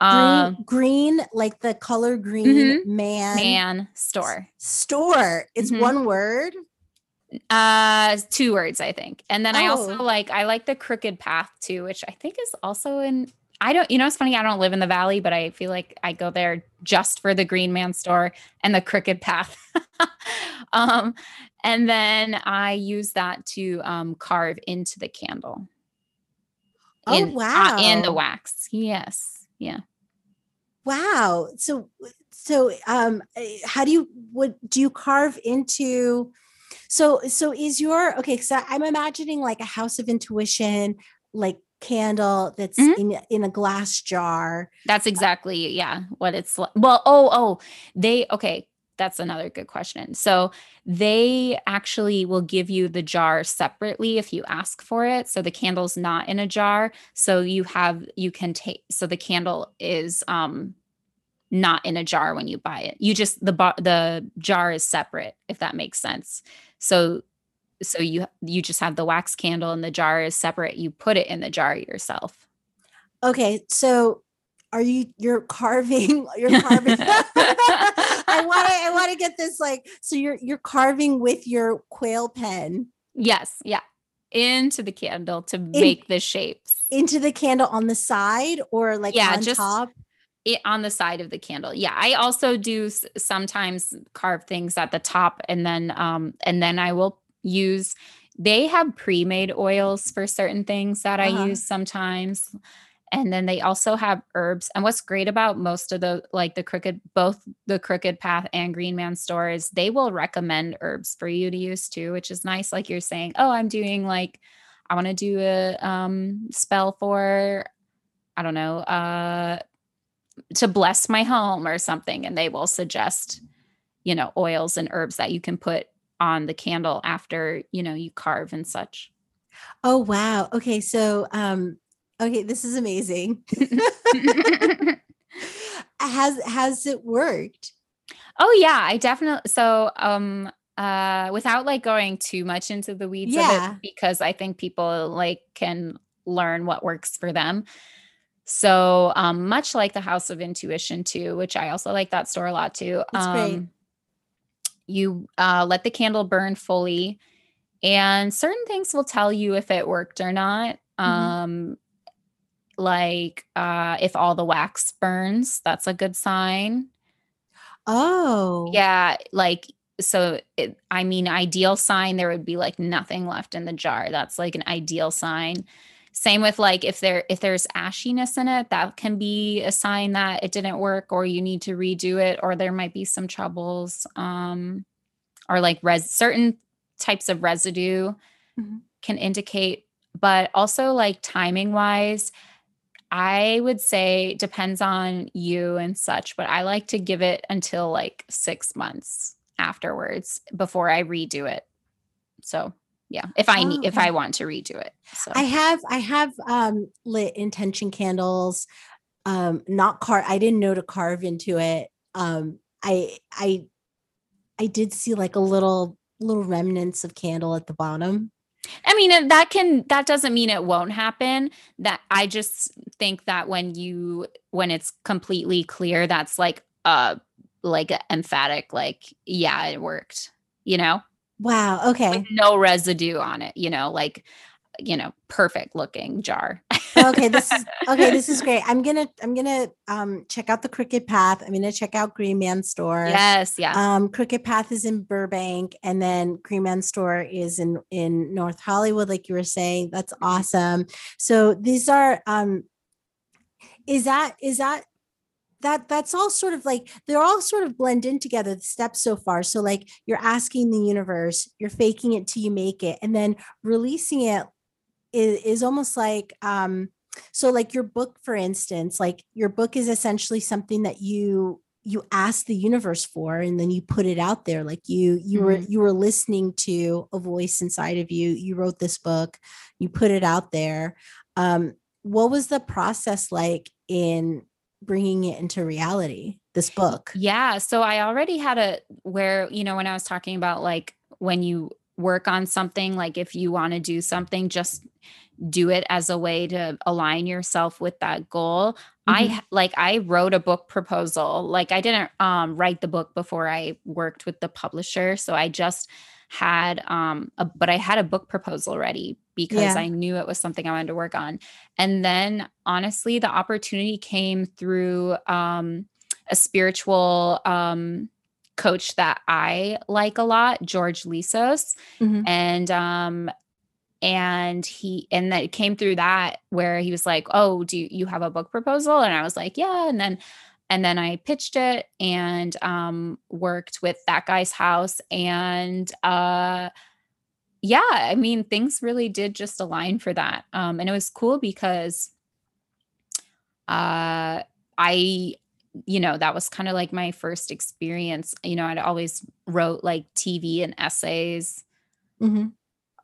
Um, green, green, like the color green mm-hmm. man man store. Store. It's mm-hmm. one word. Uh two words, I think. And then oh. I also oh. like I like the crooked path too, which I think is also in I don't, you know, it's funny. I don't live in the valley, but I feel like I go there just for the Green Man store and the Crooked Path. um, and then I use that to um, carve into the candle. Oh in, wow! Uh, in the wax, yes, yeah. Wow. So so um eh, how do you would do you carve into so so is your okay so i'm imagining like a house of intuition like candle that's mm-hmm. in in a glass jar that's exactly yeah what it's like well oh oh they okay that's another good question. So they actually will give you the jar separately if you ask for it. So the candle's not in a jar. So you have you can take so the candle is um not in a jar when you buy it. You just the bar the jar is separate if that makes sense. So so you you just have the wax candle and the jar is separate. You put it in the jar yourself. Okay, so are you you're carving you're carving I want to I want to get this like so you're you're carving with your quail pen. Yes, yeah. Into the candle to In, make the shapes. Into the candle on the side or like yeah, on just, top? It on the side of the candle. Yeah, I also do sometimes carve things at the top and then um and then I will use they have pre-made oils for certain things that uh-huh. I use sometimes and then they also have herbs. And what's great about most of the like the crooked both the crooked path and green man stores they will recommend herbs for you to use too which is nice like you're saying oh i'm doing like i want to do a um, spell for i don't know uh to bless my home or something. And they will suggest you know oils and herbs that you can put on the candle after you know you carve and such. Oh wow. Okay, so um okay, this is amazing. has has it worked? Oh yeah, I definitely so um uh without like going too much into the weeds yeah. of it because I think people like can learn what works for them. So um much like the House of Intuition too, which I also like that store a lot too. That's um great. you uh let the candle burn fully and certain things will tell you if it worked or not. Mm-hmm. Um like uh if all the wax burns, that's a good sign. Oh. Yeah, like so it, I mean ideal sign there would be like nothing left in the jar. That's like an ideal sign. Same with like if there if there's ashiness in it, that can be a sign that it didn't work or you need to redo it or there might be some troubles. Um or like res certain types of residue mm-hmm. can indicate but also like timing wise I would say depends on you and such, but I like to give it until like six months afterwards before I redo it. So yeah, if I need, oh, if I want to redo it. So I have, I have um lit intention candles, um, not car. I didn't know to carve into it. Um, I, I, I did see like a little, little remnants of candle at the bottom. I mean, that can that doesn't mean it won't happen. That I just think that when you when it's completely clear, that's like uh like emphatic, like yeah, it worked. You know. Wow. Okay. With no residue on it. You know, like you know, perfect looking jar. Okay, this is okay. This is great. I'm gonna I'm gonna um check out the Crooked Path. I'm gonna check out Green Man Store. Yes, yeah. Um, Crooked Path is in Burbank, and then Green Man Store is in in North Hollywood, like you were saying. That's awesome. So these are um, is that is that that that's all sort of like they're all sort of blend in together the steps so far so like you're asking the universe you're faking it till you make it and then releasing it is, is almost like um so like your book for instance like your book is essentially something that you you ask the universe for and then you put it out there. Like you you mm-hmm. were you were listening to a voice inside of you. You wrote this book. You put it out there. Um what was the process like in bringing it into reality this book? Yeah so i already had a where you know when i was talking about like when you work on something like if you want to do something just do it as a way to align yourself with that goal mm-hmm. i like i wrote a book proposal like i didn't um, write the book before i worked with the publisher so i just had um a, but i had a book proposal ready because yeah. i knew it was something i wanted to work on and then honestly the opportunity came through um a spiritual um coach that I like a lot, George Lizos. Mm-hmm. And um and he and that came through that where he was like, "Oh, do you have a book proposal?" And I was like, "Yeah." And then and then I pitched it and um worked with that guy's house and uh yeah, I mean things really did just align for that. Um and it was cool because uh I you know, that was kind of like my first experience. You know, I'd always wrote like TV and essays. Mm-hmm.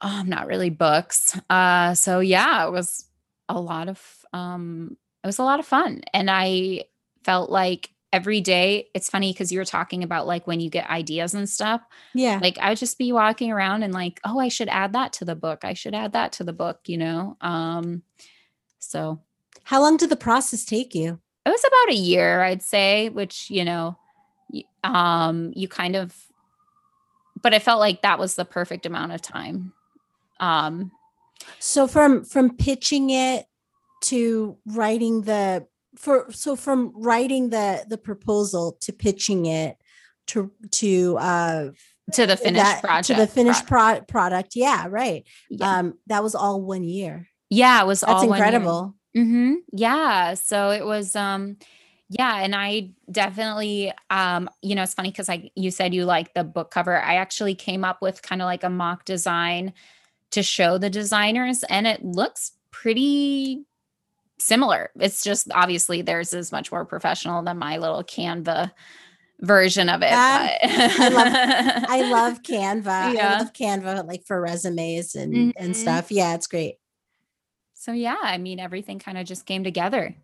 Um, not really books. Uh, so yeah, it was a lot of um, it was a lot of fun, and I felt like every day. It's funny because you were talking about like when you get ideas and stuff. Yeah, like I would just be walking around and like, oh, I should add that to the book. I should add that to the book. You know. Um, so, how long did the process take you? Was about a year, I'd say, which, you know, um, you kind of, but I felt like that was the perfect amount of time. Um, so from, from pitching it to writing the, for, so from writing the, the proposal to pitching it to, to, uh, to the finished that, project to the finished pro- product yeah right. Yeah. um that was all one year. Yeah it was that's incredible Mm-hmm. Yeah. So it was um yeah, and I definitely um you know it's funny cuz I you said you like the book cover. I actually came up with kind of like a mock design to show the designers and it looks pretty similar. It's just obviously theirs is much more professional than my little Canva version of it. Um, I love I love Canva. Yeah. I love Canva like for resumes and mm-hmm. and stuff. Yeah, it's great. So yeah, I mean everything kind of just came together.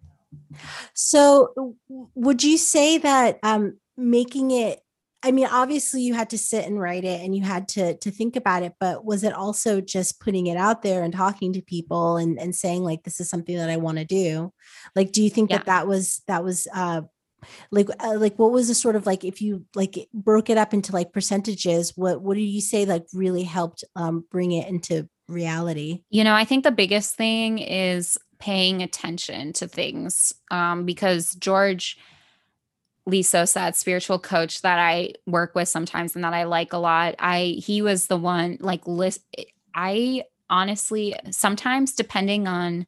So would you say that um making it I mean obviously you had to sit and write it and you had to to think about it but was it also just putting it out there and talking to people and and saying like this is something that I want to do? Like do you think yeah. that that was that was uh like uh, like what was the sort of like if you like broke it up into like percentages what what do you say like really helped um bring it into reality you know i think the biggest thing is paying attention to things um because george Lizos, that spiritual coach that I work with sometimes and that I like a lot, I he was the one like list I honestly sometimes depending on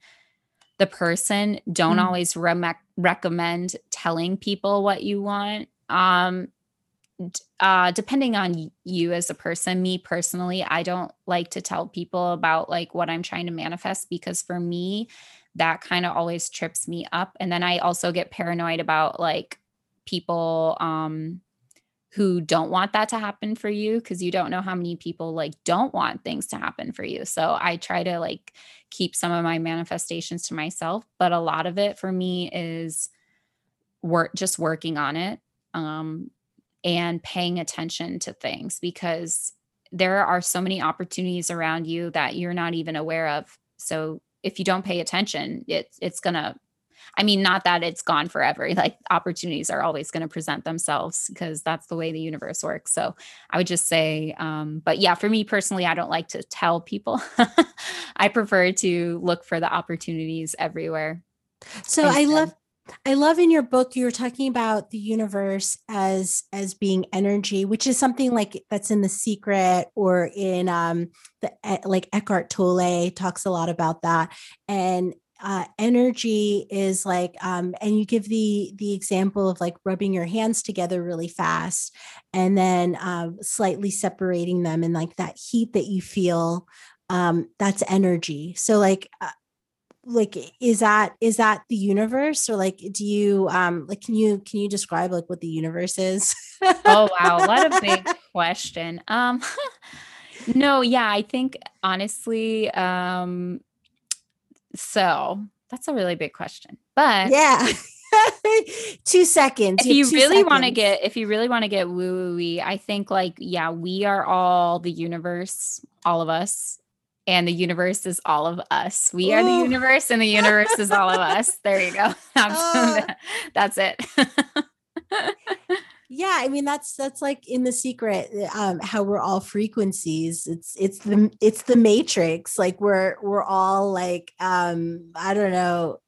the person don't mm. always re- recommend telling people what you want um uh depending on you as a person me personally i don't like to tell people about like what i'm trying to manifest because for me that kind of always trips me up and then i also get paranoid about like people um who don't want that to happen for you because you don't know how many people like don't want things to happen for you. So I try to like keep some of my manifestations to myself, but a lot of it for me is work just working on it um and paying attention to things because there are so many opportunities around you that you're not even aware of. So if you don't pay attention, it's it's going to I mean, not that it's gone forever. Like opportunities are always going to present themselves because that's the way the universe works. So I would just say, um, but yeah, for me personally, I don't like to tell people. I prefer to look for the opportunities everywhere. So I love I love in your book you're talking about the universe as as being energy, which is something like that's in the secret or in um the like Eckhart Tolle talks a lot about that. And uh, energy is like um, and you give the the example of like rubbing your hands together really fast and then uh, slightly separating them and like that heat that you feel um, that's energy so like uh, like is that is that the universe or like do you um like can you can you describe like what the universe is oh wow what a big question um no yeah i think honestly um so that's a really big question. But yeah. two seconds. If you, you really want to get, if you really want to get woo woo I think like, yeah, we are all the universe, all of us, and the universe is all of us. We Ooh. are the universe, and the universe is all of us. There you go. That's, uh, that's it yeah i mean that's that's like in the secret um how we're all frequencies it's it's the it's the matrix like we're we're all like um i don't know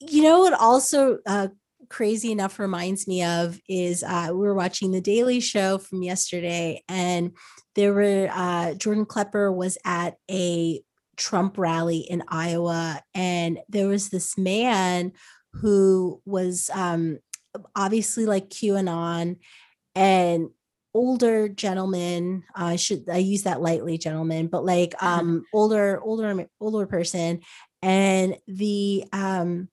you know what also uh crazy enough reminds me of is uh we were watching the daily show from yesterday and there were uh jordan klepper was at a trump rally in iowa and there was this man who was um obviously like QAnon and older gentleman i should i use that lightly gentleman but like uh-huh. um older older older person and the um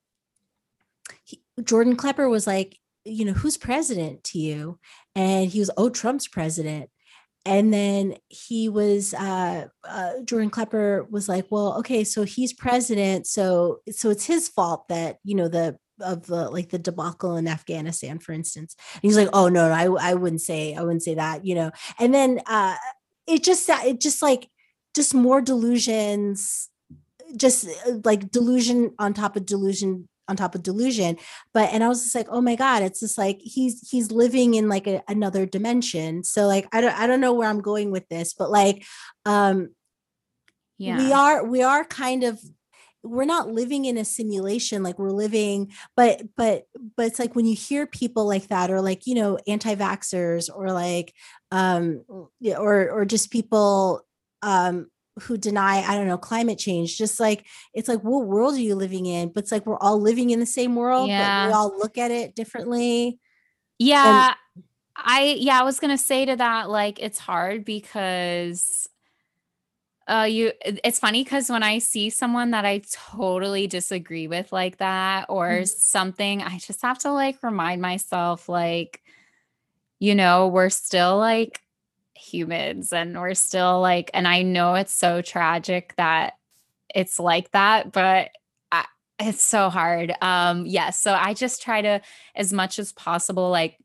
jordan klepper was like you know who's president to you and he was oh trump's president and then he was uh, uh, jordan klepper was like well okay so he's president so so it's his fault that you know the of the like the debacle in Afghanistan, for instance. And he's like, oh no, I I wouldn't say I wouldn't say that, you know. And then uh it just it just like just more delusions, just uh, like delusion on top of delusion on top of delusion but and i was just like oh my god it's just like he's he's living in like a, another dimension so like i don't i don't know where i'm going with this but like um yeah. we are we are kind of we're not living in a simulation like we're living but but but it's like when you hear people like that or like you know anti-vaxxers or like um or or just people um who deny i don't know climate change just like it's like what world are you living in but it's like we're all living in the same world yeah. but we all look at it differently yeah and- i yeah i was gonna say to that like it's hard because uh, you it's funny because when I see someone that I totally disagree with like that or mm-hmm. something, I just have to like remind myself, like, you know, we're still like humans and we're still like, and I know it's so tragic that it's like that, but I, it's so hard. Um, yes. Yeah, so I just try to, as much as possible, like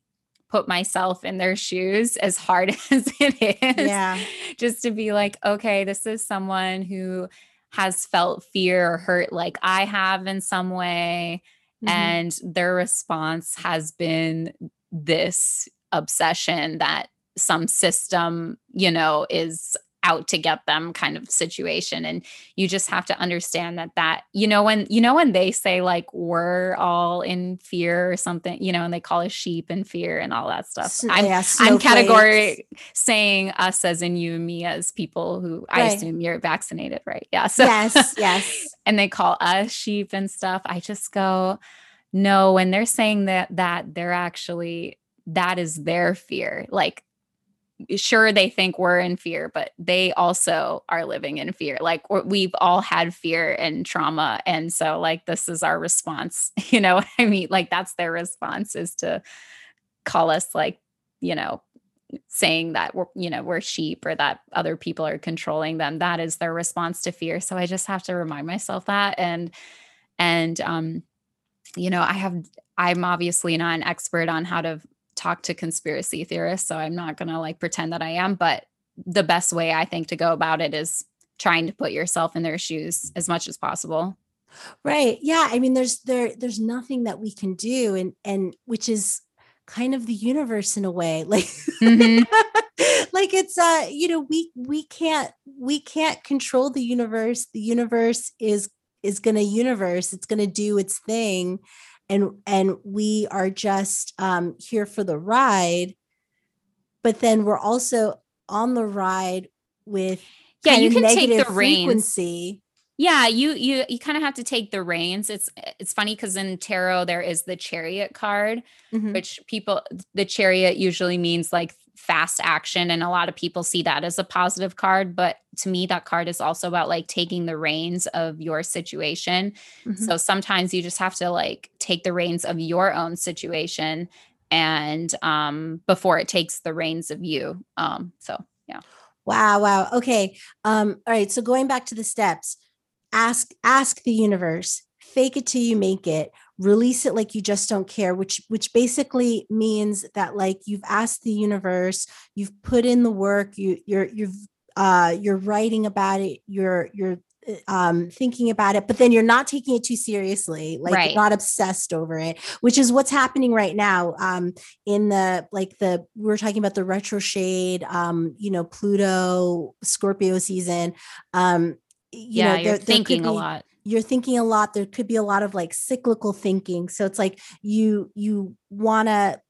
put myself in their shoes as hard as it is. Yeah. Just to be like, okay, this is someone who has felt fear or hurt like I have in some way. Mm-hmm. And their response has been this obsession that some system, you know, is out to get them kind of situation. And you just have to understand that that you know when you know when they say like we're all in fear or something you know and they call us sheep in fear and all that stuff. I'm, yeah, I'm category saying us as in you and me as people who right. i assume you're vaccinated right? Yeah so yes yes. and they call us sheep and stuff. I just go no when they're saying that that they're actually that is their fear. Like sure they think we're in fear but they also are living in fear. Like we've all had fear and trauma and so like this is our response you know i mean like that's their response is to call us like you know saying that we're you know we're sheep or that other people are controlling them. That is their response to fear. So i just have to remind myself that and and um you know i have i'm obviously not an expert on how to talk to conspiracy theorists, so I'm not going to like pretend that I am, but the best way I think to go about it is trying to put yourself in their shoes as much as possible. Right. Yeah, I mean there's there there's nothing that we can do and and which is kind of the universe in a way. Like mm-hmm. like it's uh you know we we can't we can't control the universe. The universe is is going to universe. It's going to do its thing and and we are just um, here for the ride but then we're also on the ride with yeah you can take the frequency reins. yeah you you you kind of have to take the reins it's it's funny because in tarot there is the chariot card mm-hmm. which people the chariot usually means like fast action and a lot of people see that as a positive card but to me that card is also about like taking the reins of your situation. Mm-hmm. so sometimes you just have to like take the reins of your own situation and um before it takes the reins of you. Um so yeah. Wow wow. Okay um all right so going back to the steps ask ask the universe fake it till you make it release it like you just don't care which which basically means that like you've asked the universe you've put in the work you you're you've uh you're writing about it you're you're um thinking about it but then you're not taking it too seriously like right. not obsessed over it which is what's happening right now um in the like the we're talking about the retrograde um you know pluto scorpio season um you yeah, know, you're there, thinking there be, a lot you're thinking a lot there could be a lot of like cyclical thinking so it's like you you want to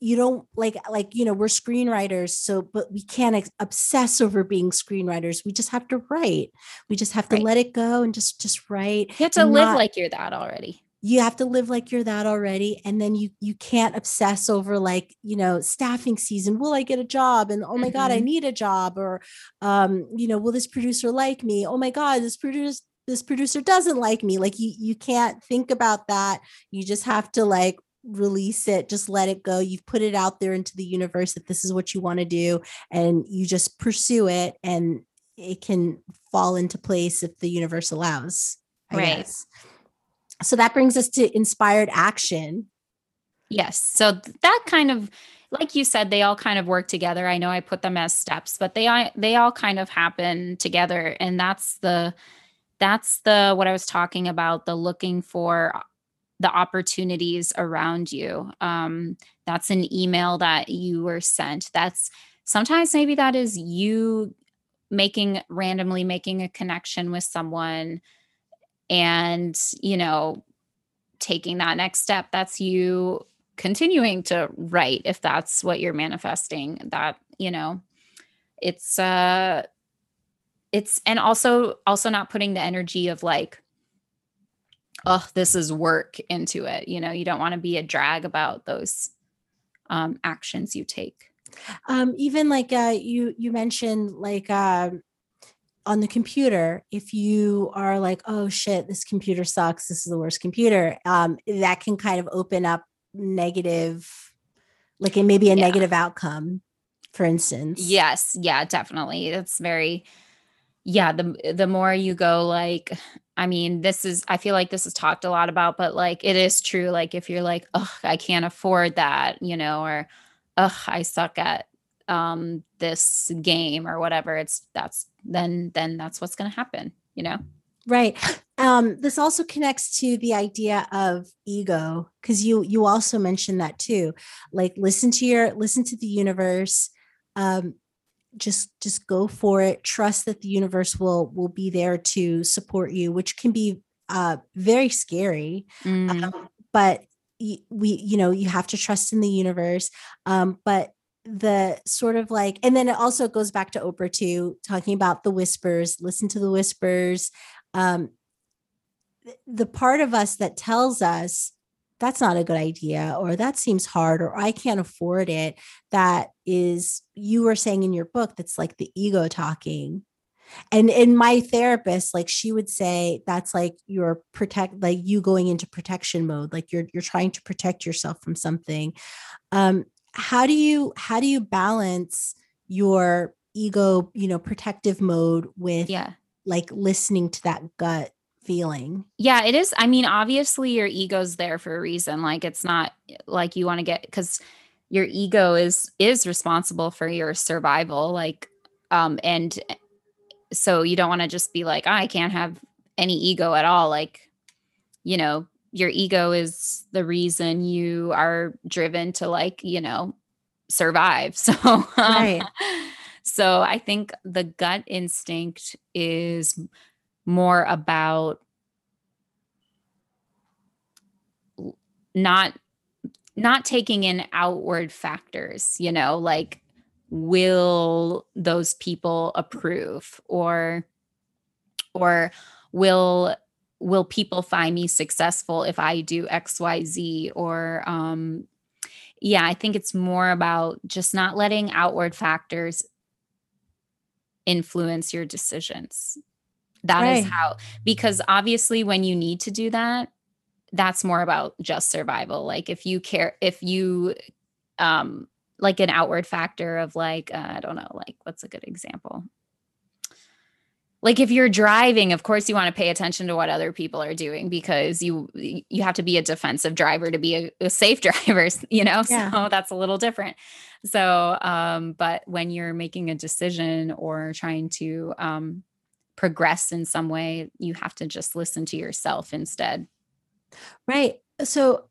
you don't like like you know we're screenwriters so but we can't ex- obsess over being screenwriters we just have to write we just have to right. let it go and just just write you have to live not, like you're that already you have to live like you're that already and then you you can't obsess over like you know staffing season will i get a job and oh my mm-hmm. god i mm-hmm. need a job or um you know will this producer like me oh my god this producer this producer doesn't like me like you you can't think about that. You just have to like release it just let it go. You've put it out there into the universe that this is what you want to do and you just pursue it and it can fall into place if the universe allows I right. guess. so that brings us to inspired action. Yes so that kind of like you said they all kind of work together. I know i put them as steps but they they all kind of happen together and that's the that's the what I was talking about the looking for the opportunities around you. Um, that's an email that you were sent. That's sometimes maybe that is you making randomly making a connection with someone and, you know, taking that next step. That's you continuing to write if that's what you're manifesting. That, you know, it's uh it's and also also not putting the energy of like oh this is work into it you know? You don't want to be a drag about those um actions you take. Um even like uh you you mentioned like um on the computer if you are like oh shit this computer sucks this is the worst computer um that can kind of open up negative like it may be a yeah. negative outcome for instance. Yes. Yeah definitely. It's very yeah the the more you go like i mean this is i feel like this is talked a lot about but like it is true like if you're like oh i can't afford that you know or oh i suck at um this game or whatever it's that's then then that's what's going to happen you know? Right. Um this also connects to the idea of ego because you you also mentioned that too like listen to your listen to the universe um just just go for it. Trust that the universe will will be there to support you which can be uh very scary. Mm. um, but we you know you have to trust in the universe. Um but the sort of like and then it also goes back to oprah too talking about the whispers. Listen to the whispers. Um the part of us that tells us that's not a good idea or that seems hard or i can't afford it that is you were saying in your book that's like the ego talking. And in my therapist like she would say that's like your protect like you going into protection mode like you're you're trying to protect yourself from something. Um how do you how do you balance your ego you know protective mode with yeah. like listening to that gut feeling. Yeah, it is. I mean, obviously your ego's there for a reason. Like it's not like you want to get cuz your ego is is responsible for your survival like um and so you don't want to just be like, oh, I can't have any ego at all like you know, your ego is the reason you are driven to like, you know, survive. So um, right. so I think the gut instinct is more about not not taking in outward factors you know like will those people approve? Or or will will people find me successful if i do xyz or um yeah i think it's more about just not letting outward factors influence your decisions that right. is how, because obviously, when you need to do that, that's more about just survival. Like if you care, if you, um, like an outward factor of like, uh, I don't know, like what's a good example? Like if you're driving, of course you want to pay attention to what other people are doing because you you have to be a defensive driver to be a, a safe driver, you know? Yeah. So that's a little different. So um, but when you're making a decision or trying to um progress in some way, you have to just listen to yourself instead. Right. So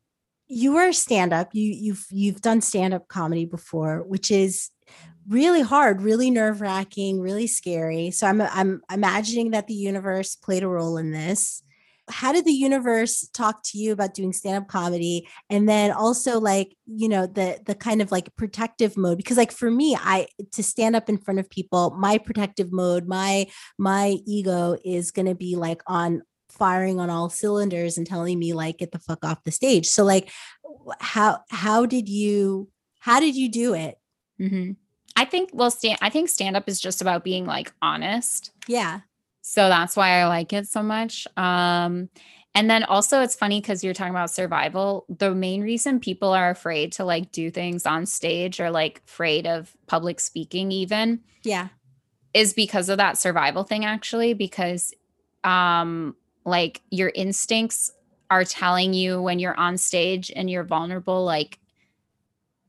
you were a stand-up. You you've you've done stand-up comedy before, which is really hard, really nerve-wracking, really scary. So I'm I'm imagining that the universe played a role in this how did the universe talk to you about doing stand-up comedy? And then also like you know the the kind of like protective mode because like for me i to stand up in front of people my protective mode my my ego is going to be like on firing on all cylinders and telling me like get the fuck off the stage. So like how how did you how did you do it? Mm-hmm. i think well stand i think stand up is just about being like honest. Yeah so that's why I like it so much. Um, and then also it's funny because you're talking about survival. The main reason people are afraid to like do things on stage or like afraid of public speaking, even. Yeah. Is because of that survival thing, actually, because um like your instincts are telling you when you're on stage and you're vulnerable, like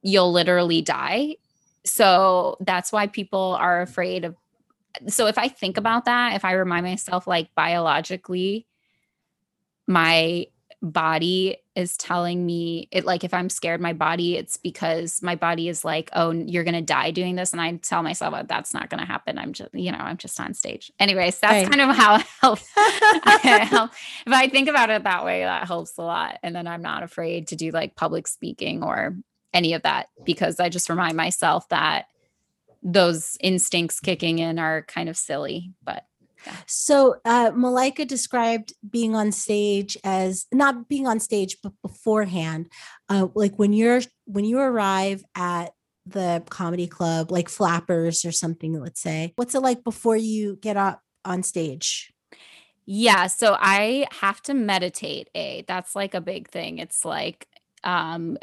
you'll literally die. So that's why people are afraid of so if I think about that, if I remind myself like biologically, my body is telling me it like if I'm scared my body, it's because my body is like, oh, you're gonna die doing this. And I tell myself oh, that's not gonna happen. I'm just, you know, I'm just on stage. Anyways, that's right. kind of how it helps. if I think about it that way, that helps a lot. And then I'm not afraid to do like public speaking or any of that because I just remind myself that those instincts kicking in are kind of silly, but yeah. So uh, Malika described being on stage as not being on stage, but beforehand, uh, like when you're when you arrive at the comedy club, like Flappers or something. Let's say, what's it like before you get up on stage? Yeah, so I have to meditate. A that's like a big thing. It's like um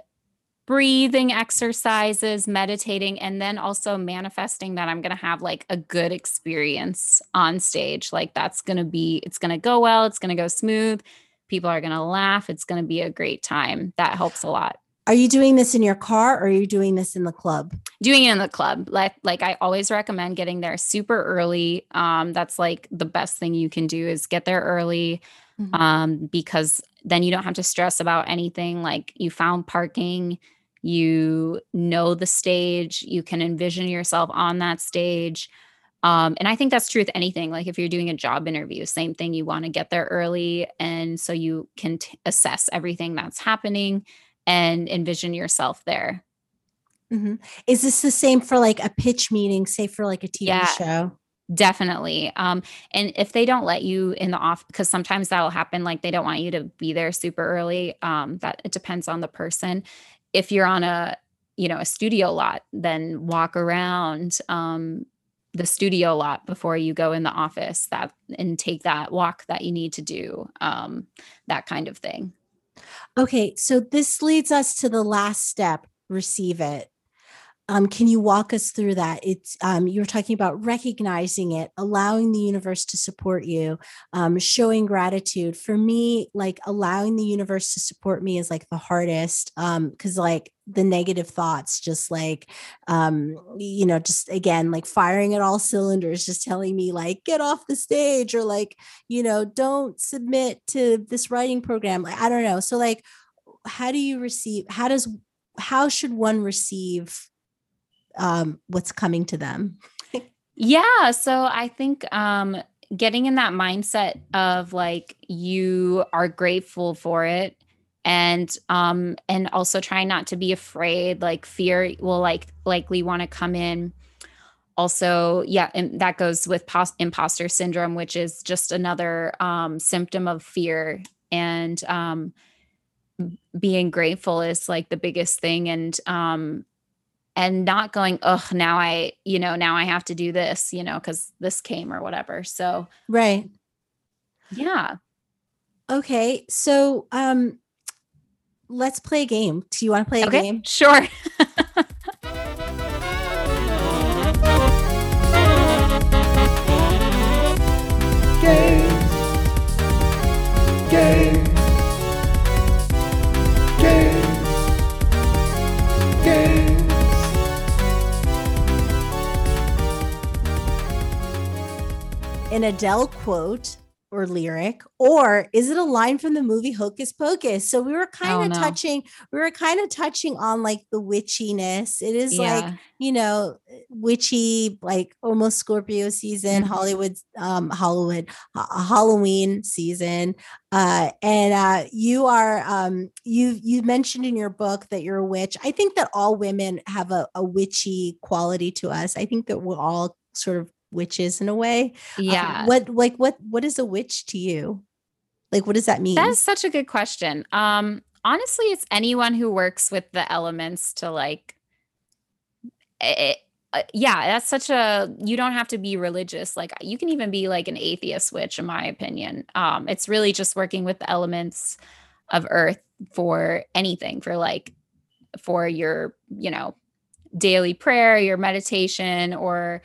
breathing exercises, meditating, and then also manifesting that I'm going to have like a good experience on stage. Like that's going to be, it's going to go well, it's going to go smooth. People are going to laugh. It's going to be a great time. That helps a lot. Are you doing this in your car or are you doing this in the club? Doing it in the club. Like like I always recommend getting there super early. Um that's like the best thing you can do is get there early. Mm-hmm. Um because then you don't have to stress about anything like you found parking, you know the stage, you can envision yourself on that stage. Um, and I think that's true with anything. Like if you're doing a job interview, same thing. You want to get there early, and so you can t- assess everything that's happening and envision yourself there. Mm-hmm. Is this the same for like a pitch meeting, say for like a TV yeah, show? Definitely. Um, and if they don't let you in the off, because sometimes that'll happen, like they don't want you to be there super early. Um, that it depends on the person if you're on a you know a studio lot then walk around um, the studio lot before you go in the office that and take that walk that you need to do um, that kind of thing. Okay so this leads us to the last step receive it um, can you walk us through that? It's um, you were talking about recognizing it, allowing the universe to support you, um, showing gratitude. For me, like allowing the universe to support me is like the hardest because um, like the negative thoughts, just like um, you know, just again like firing at all cylinders, just telling me like get off the stage or like you know don't submit to this writing program. Like I don't know. So like, how do you receive? How does how should one receive um, what's coming to them. yeah. So I think um, getting in that mindset of like you are grateful for it and um and also trying not to be afraid like fear will like likely want to come in also yeah and that goes with pos- imposter syndrome which is just another um symptom of fear and um being grateful is like the biggest thing and um and not going, oh, now I, you know, now I have to do this, you know, because this came or whatever. So, right. Yeah. Okay. So, um, let's play a game. Do you want to play a okay, game? Sure. an Adele quote or lyric, or is it a line from the movie Hocus Pocus? So we were kind of touching, we were kind of touching on like the witchiness. It is yeah. like, you know, witchy, like almost Scorpio season, mm-hmm. Hollywood, um, Hollywood, Halloween season. Uh, and uh, you are um, you you mentioned in your book that you're a witch. I think that all women have a, a witchy quality to us. I think that we're all sort of witches in a way. Um, yeah. Um, what like what what is a witch to you? Like what does that mean? That's such a good question. Um honestly it's anyone who works with the elements to like it, uh, yeah, that's such a you don't have to be religious. Like you can even be like an atheist witch in my opinion. Um it's really just working with the elements of earth for anything for like for your, you know, daily prayer, your meditation or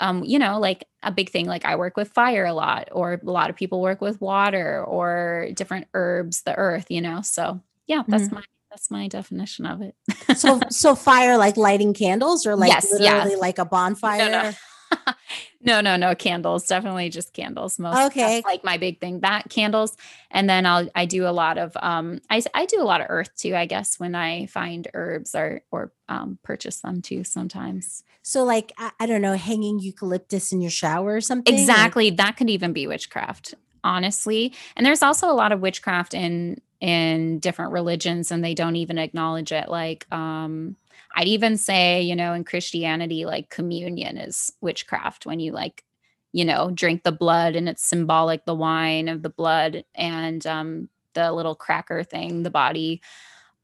um, you know, like a big thing, like I work with fire a lot, or a lot of people work with water or different herbs, the earth, you know. So yeah, that's mm-hmm. my that's my definition of it. so so fire like lighting candles or like yes, literally like a bonfire? No, no. no, no, no candles. Definitely just candles. Most okay, like my big thing. That candles, and then I'll I do a lot of um I I do a lot of earth too. I guess when I find herbs or or um purchase them too sometimes. So like I, I don't know, hanging eucalyptus in your shower or something. Exactly, or? that could even be witchcraft. Honestly, and there's also a lot of witchcraft in in different religions, and they don't even acknowledge it. Like um I'd even say, you know, in Christianity, like communion is witchcraft when you like, you know, drink the blood and it's symbolic, the wine of the blood and um, the little cracker thing, the body.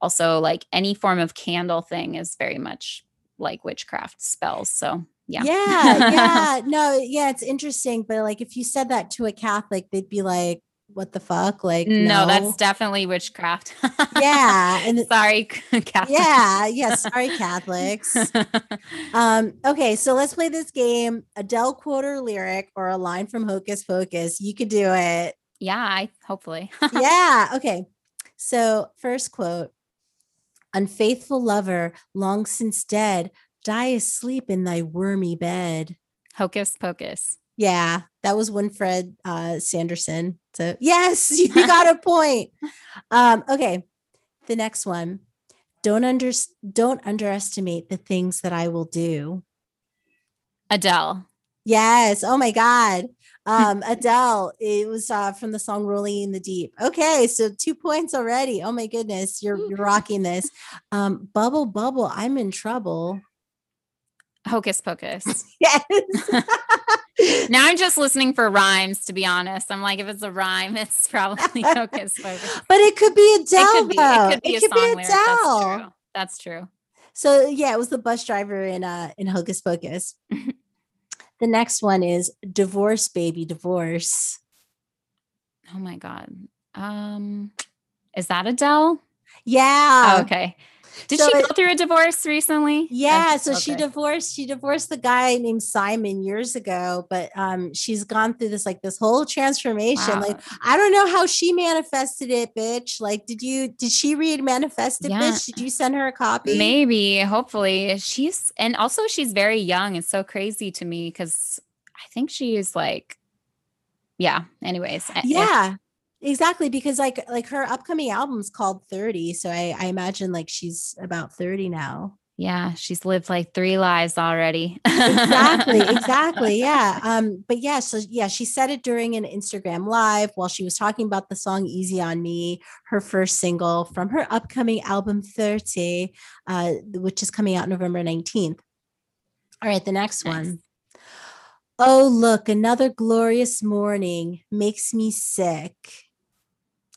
Also, like any form of candle thing is very much like witchcraft spells. So, yeah. Yeah. Yeah. no, yeah, it's interesting. But like if you said that to a Catholic, they'd be like, what the fuck? Like, no, no. that's definitely witchcraft. yeah. And sorry, Catholics. Yeah. Yeah. Sorry, Catholics. um, okay. So let's play this game. Adele quote or lyric or a line from Hocus Pocus. You could do it. Yeah. I hopefully. yeah. Okay. So, first quote Unfaithful lover, long since dead, die asleep in thy wormy bed. Hocus Pocus. Yeah, that was Winifred uh, Sanderson. So yes, you got a point. Um, okay, the next one. Don't under don't underestimate the things that I will do. Adele. Yes. Oh my God. Um, Adele. It was uh, from the song "Rolling in the Deep." Okay, so two points already. Oh my goodness, you're you're rocking this. Um, bubble, bubble. I'm in trouble. Hocus Pocus. yes. Now I'm just listening for rhymes, to be honest. I'm like, if it's a rhyme, it's probably Hocus Pocus. But it could be Adele. It could be, it could be, it a, could song be Adele. That's true. That's true. So yeah, it was the bus driver in uh in Hocus Pocus. the next one is divorce, baby, divorce. Oh my god. Um, is that Adele? Yeah. Oh, okay. Did so she go through a divorce recently? Yeah, so okay. she divorced she divorced the guy named Simon years ago, but um she's gone through this like this whole transformation. Wow. Like I don't know how she manifested it, bitch. Like did you did she read manifested yeah. bitch? Did you send her a copy? Maybe, hopefully. She's and also she's very young. It's so crazy to me cuz I think she is like yeah, anyways. Yeah. Exactly, because like like her upcoming album's called 30. So I, I imagine like she's about 30 now. Yeah, she's lived like three lives already. exactly, exactly. Yeah. Um, but yeah, so yeah, she said it during an Instagram live while she was talking about the song Easy on Me, her first single from her upcoming album 30, uh, which is coming out November 19th. All right, the next nice. one. Oh, look, another glorious morning makes me sick.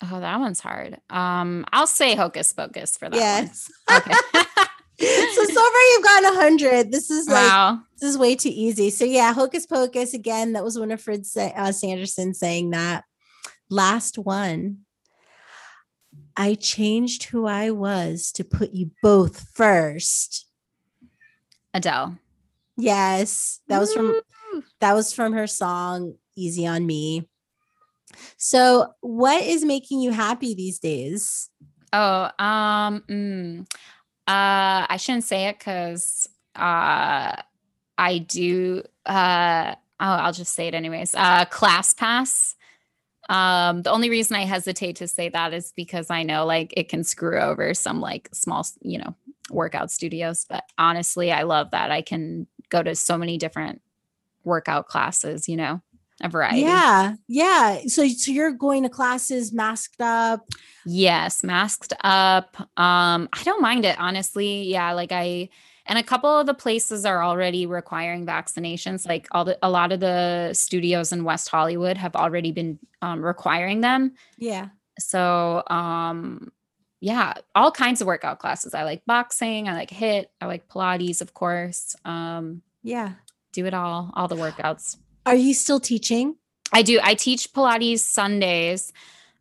Oh, that one's hard. Um, I'll say Hocus Pocus for that. Yes. Okay. so so far you've gotten a hundred. This is like wow. this is way too easy. So yeah, Hocus Pocus again. That was Winifred uh, Sanderson saying that. Last one. I changed who I was to put you both first. Adele. Yes, that was from that was from her song "Easy on Me." So, what is making you happy these days? Oh, um, mm, uh, I shouldn't say it because uh, I do. Uh, oh, I'll just say it anyways. Uh, ClassPass. Um, the only reason I hesitate to say that is because I know like it can screw over some like small, you know, workout studios. But honestly, I love that I can go to so many different workout classes, you know a variety. Yeah. Yeah. So, so you're going to classes masked up? Yes, masked up. Um, I don't mind it, honestly. Yeah. Like I, and a couple of the places are already requiring vaccinations. Like all the, a lot of the studios in West Hollywood have already been um, requiring them. Yeah. So, um, yeah, all kinds of workout classes. I like boxing. I like HIIT, I like Pilates, of course. Um, yeah. Do it all, all the workouts. Are you still teaching? I do. I teach Pilates Sundays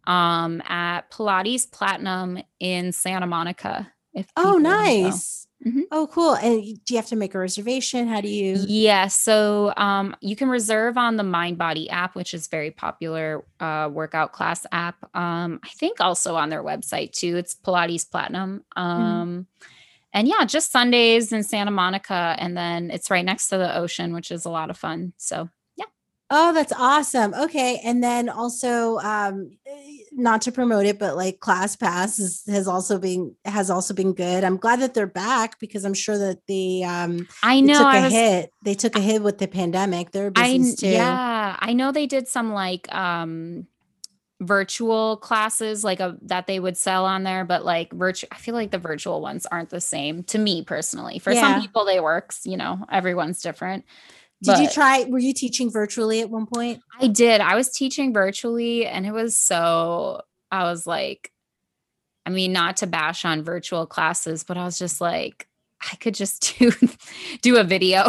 um, at Pilates Platinum in Santa Monica. oh, nice. Mm-hmm. Oh, cool. And do you have to make a reservation? How do you? Yes. Yeah, so um, you can reserve on the MindBody app, which is very popular uh, workout class app. Um, I think also on their website too. It's Pilates Platinum. Mm-hmm. Um, mm-hmm. And yeah, just Sundays in Santa Monica. And then it's right next to the ocean, which is a lot of fun. So Oh, that's awesome. Okay. And then also um not to promote it, but like ClassPass is, has also been has also been good. I'm glad that they're back because I'm sure that the um I know took I a was, hit. They took a hit with the pandemic. Their business I, too. Yeah. I know they did some like um virtual classes like a that they would sell on there but like virtual i feel like the virtual ones aren't the same to me personally for yeah. some people they works you know everyone's different did you try? Were you teaching virtually at one point? I did. I was teaching virtually, and it was so. I was like, I mean, not to bash on virtual classes, but I was just like, I could just do do a video.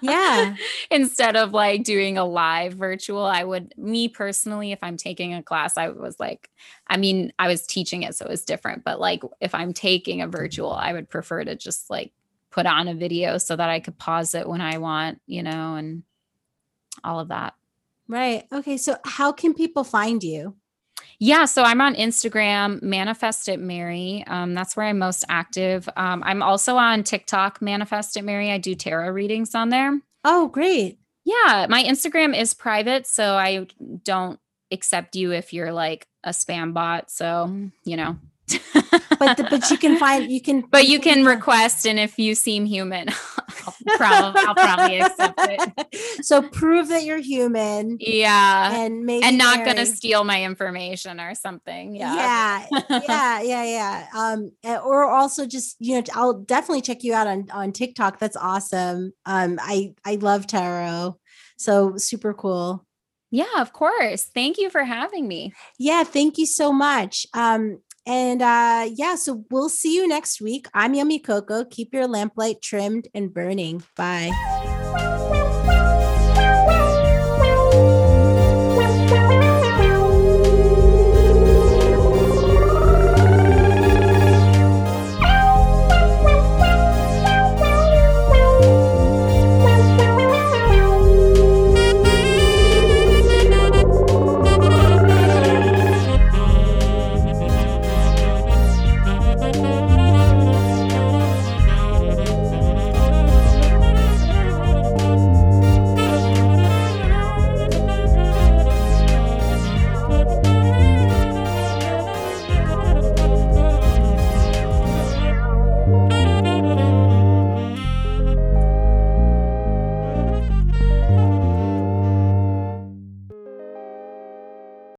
yeah. Instead of like doing a live virtual, I would me personally if I'm taking a class, I was like I mean, I was teaching it so it was different, but like if I'm taking a virtual, I would prefer to just like put on a video so that I could pause it when I want, you know, and all of that. Right. Okay, so how can people find you? Yeah, so I'm on Instagram, Manifest It Mary. Um, that's where I'm most active. Um, I'm also on TikTok, Manifest It Mary. I do tarot readings on there. Oh, great. Yeah, my Instagram is private, so I don't accept you if you're like a spam bot. So, you know, but the, but you can find you can but you can request and if you seem human I'll, probably, I'll probably accept it. So prove that you're human yeah. and maybe and not gonna steal my information or something yeah. Yeah yeah yeah yeah. Um or also just you know I'll definitely check you out on on TikTok. That's awesome. Um I I love tarot. So super cool. Yeah, of course. Thank you for having me. Yeah, thank you so much. Um, and uh, yeah, so we'll see you next week. I'm Yummy Coco. Keep your lamplight trimmed and burning. Bye.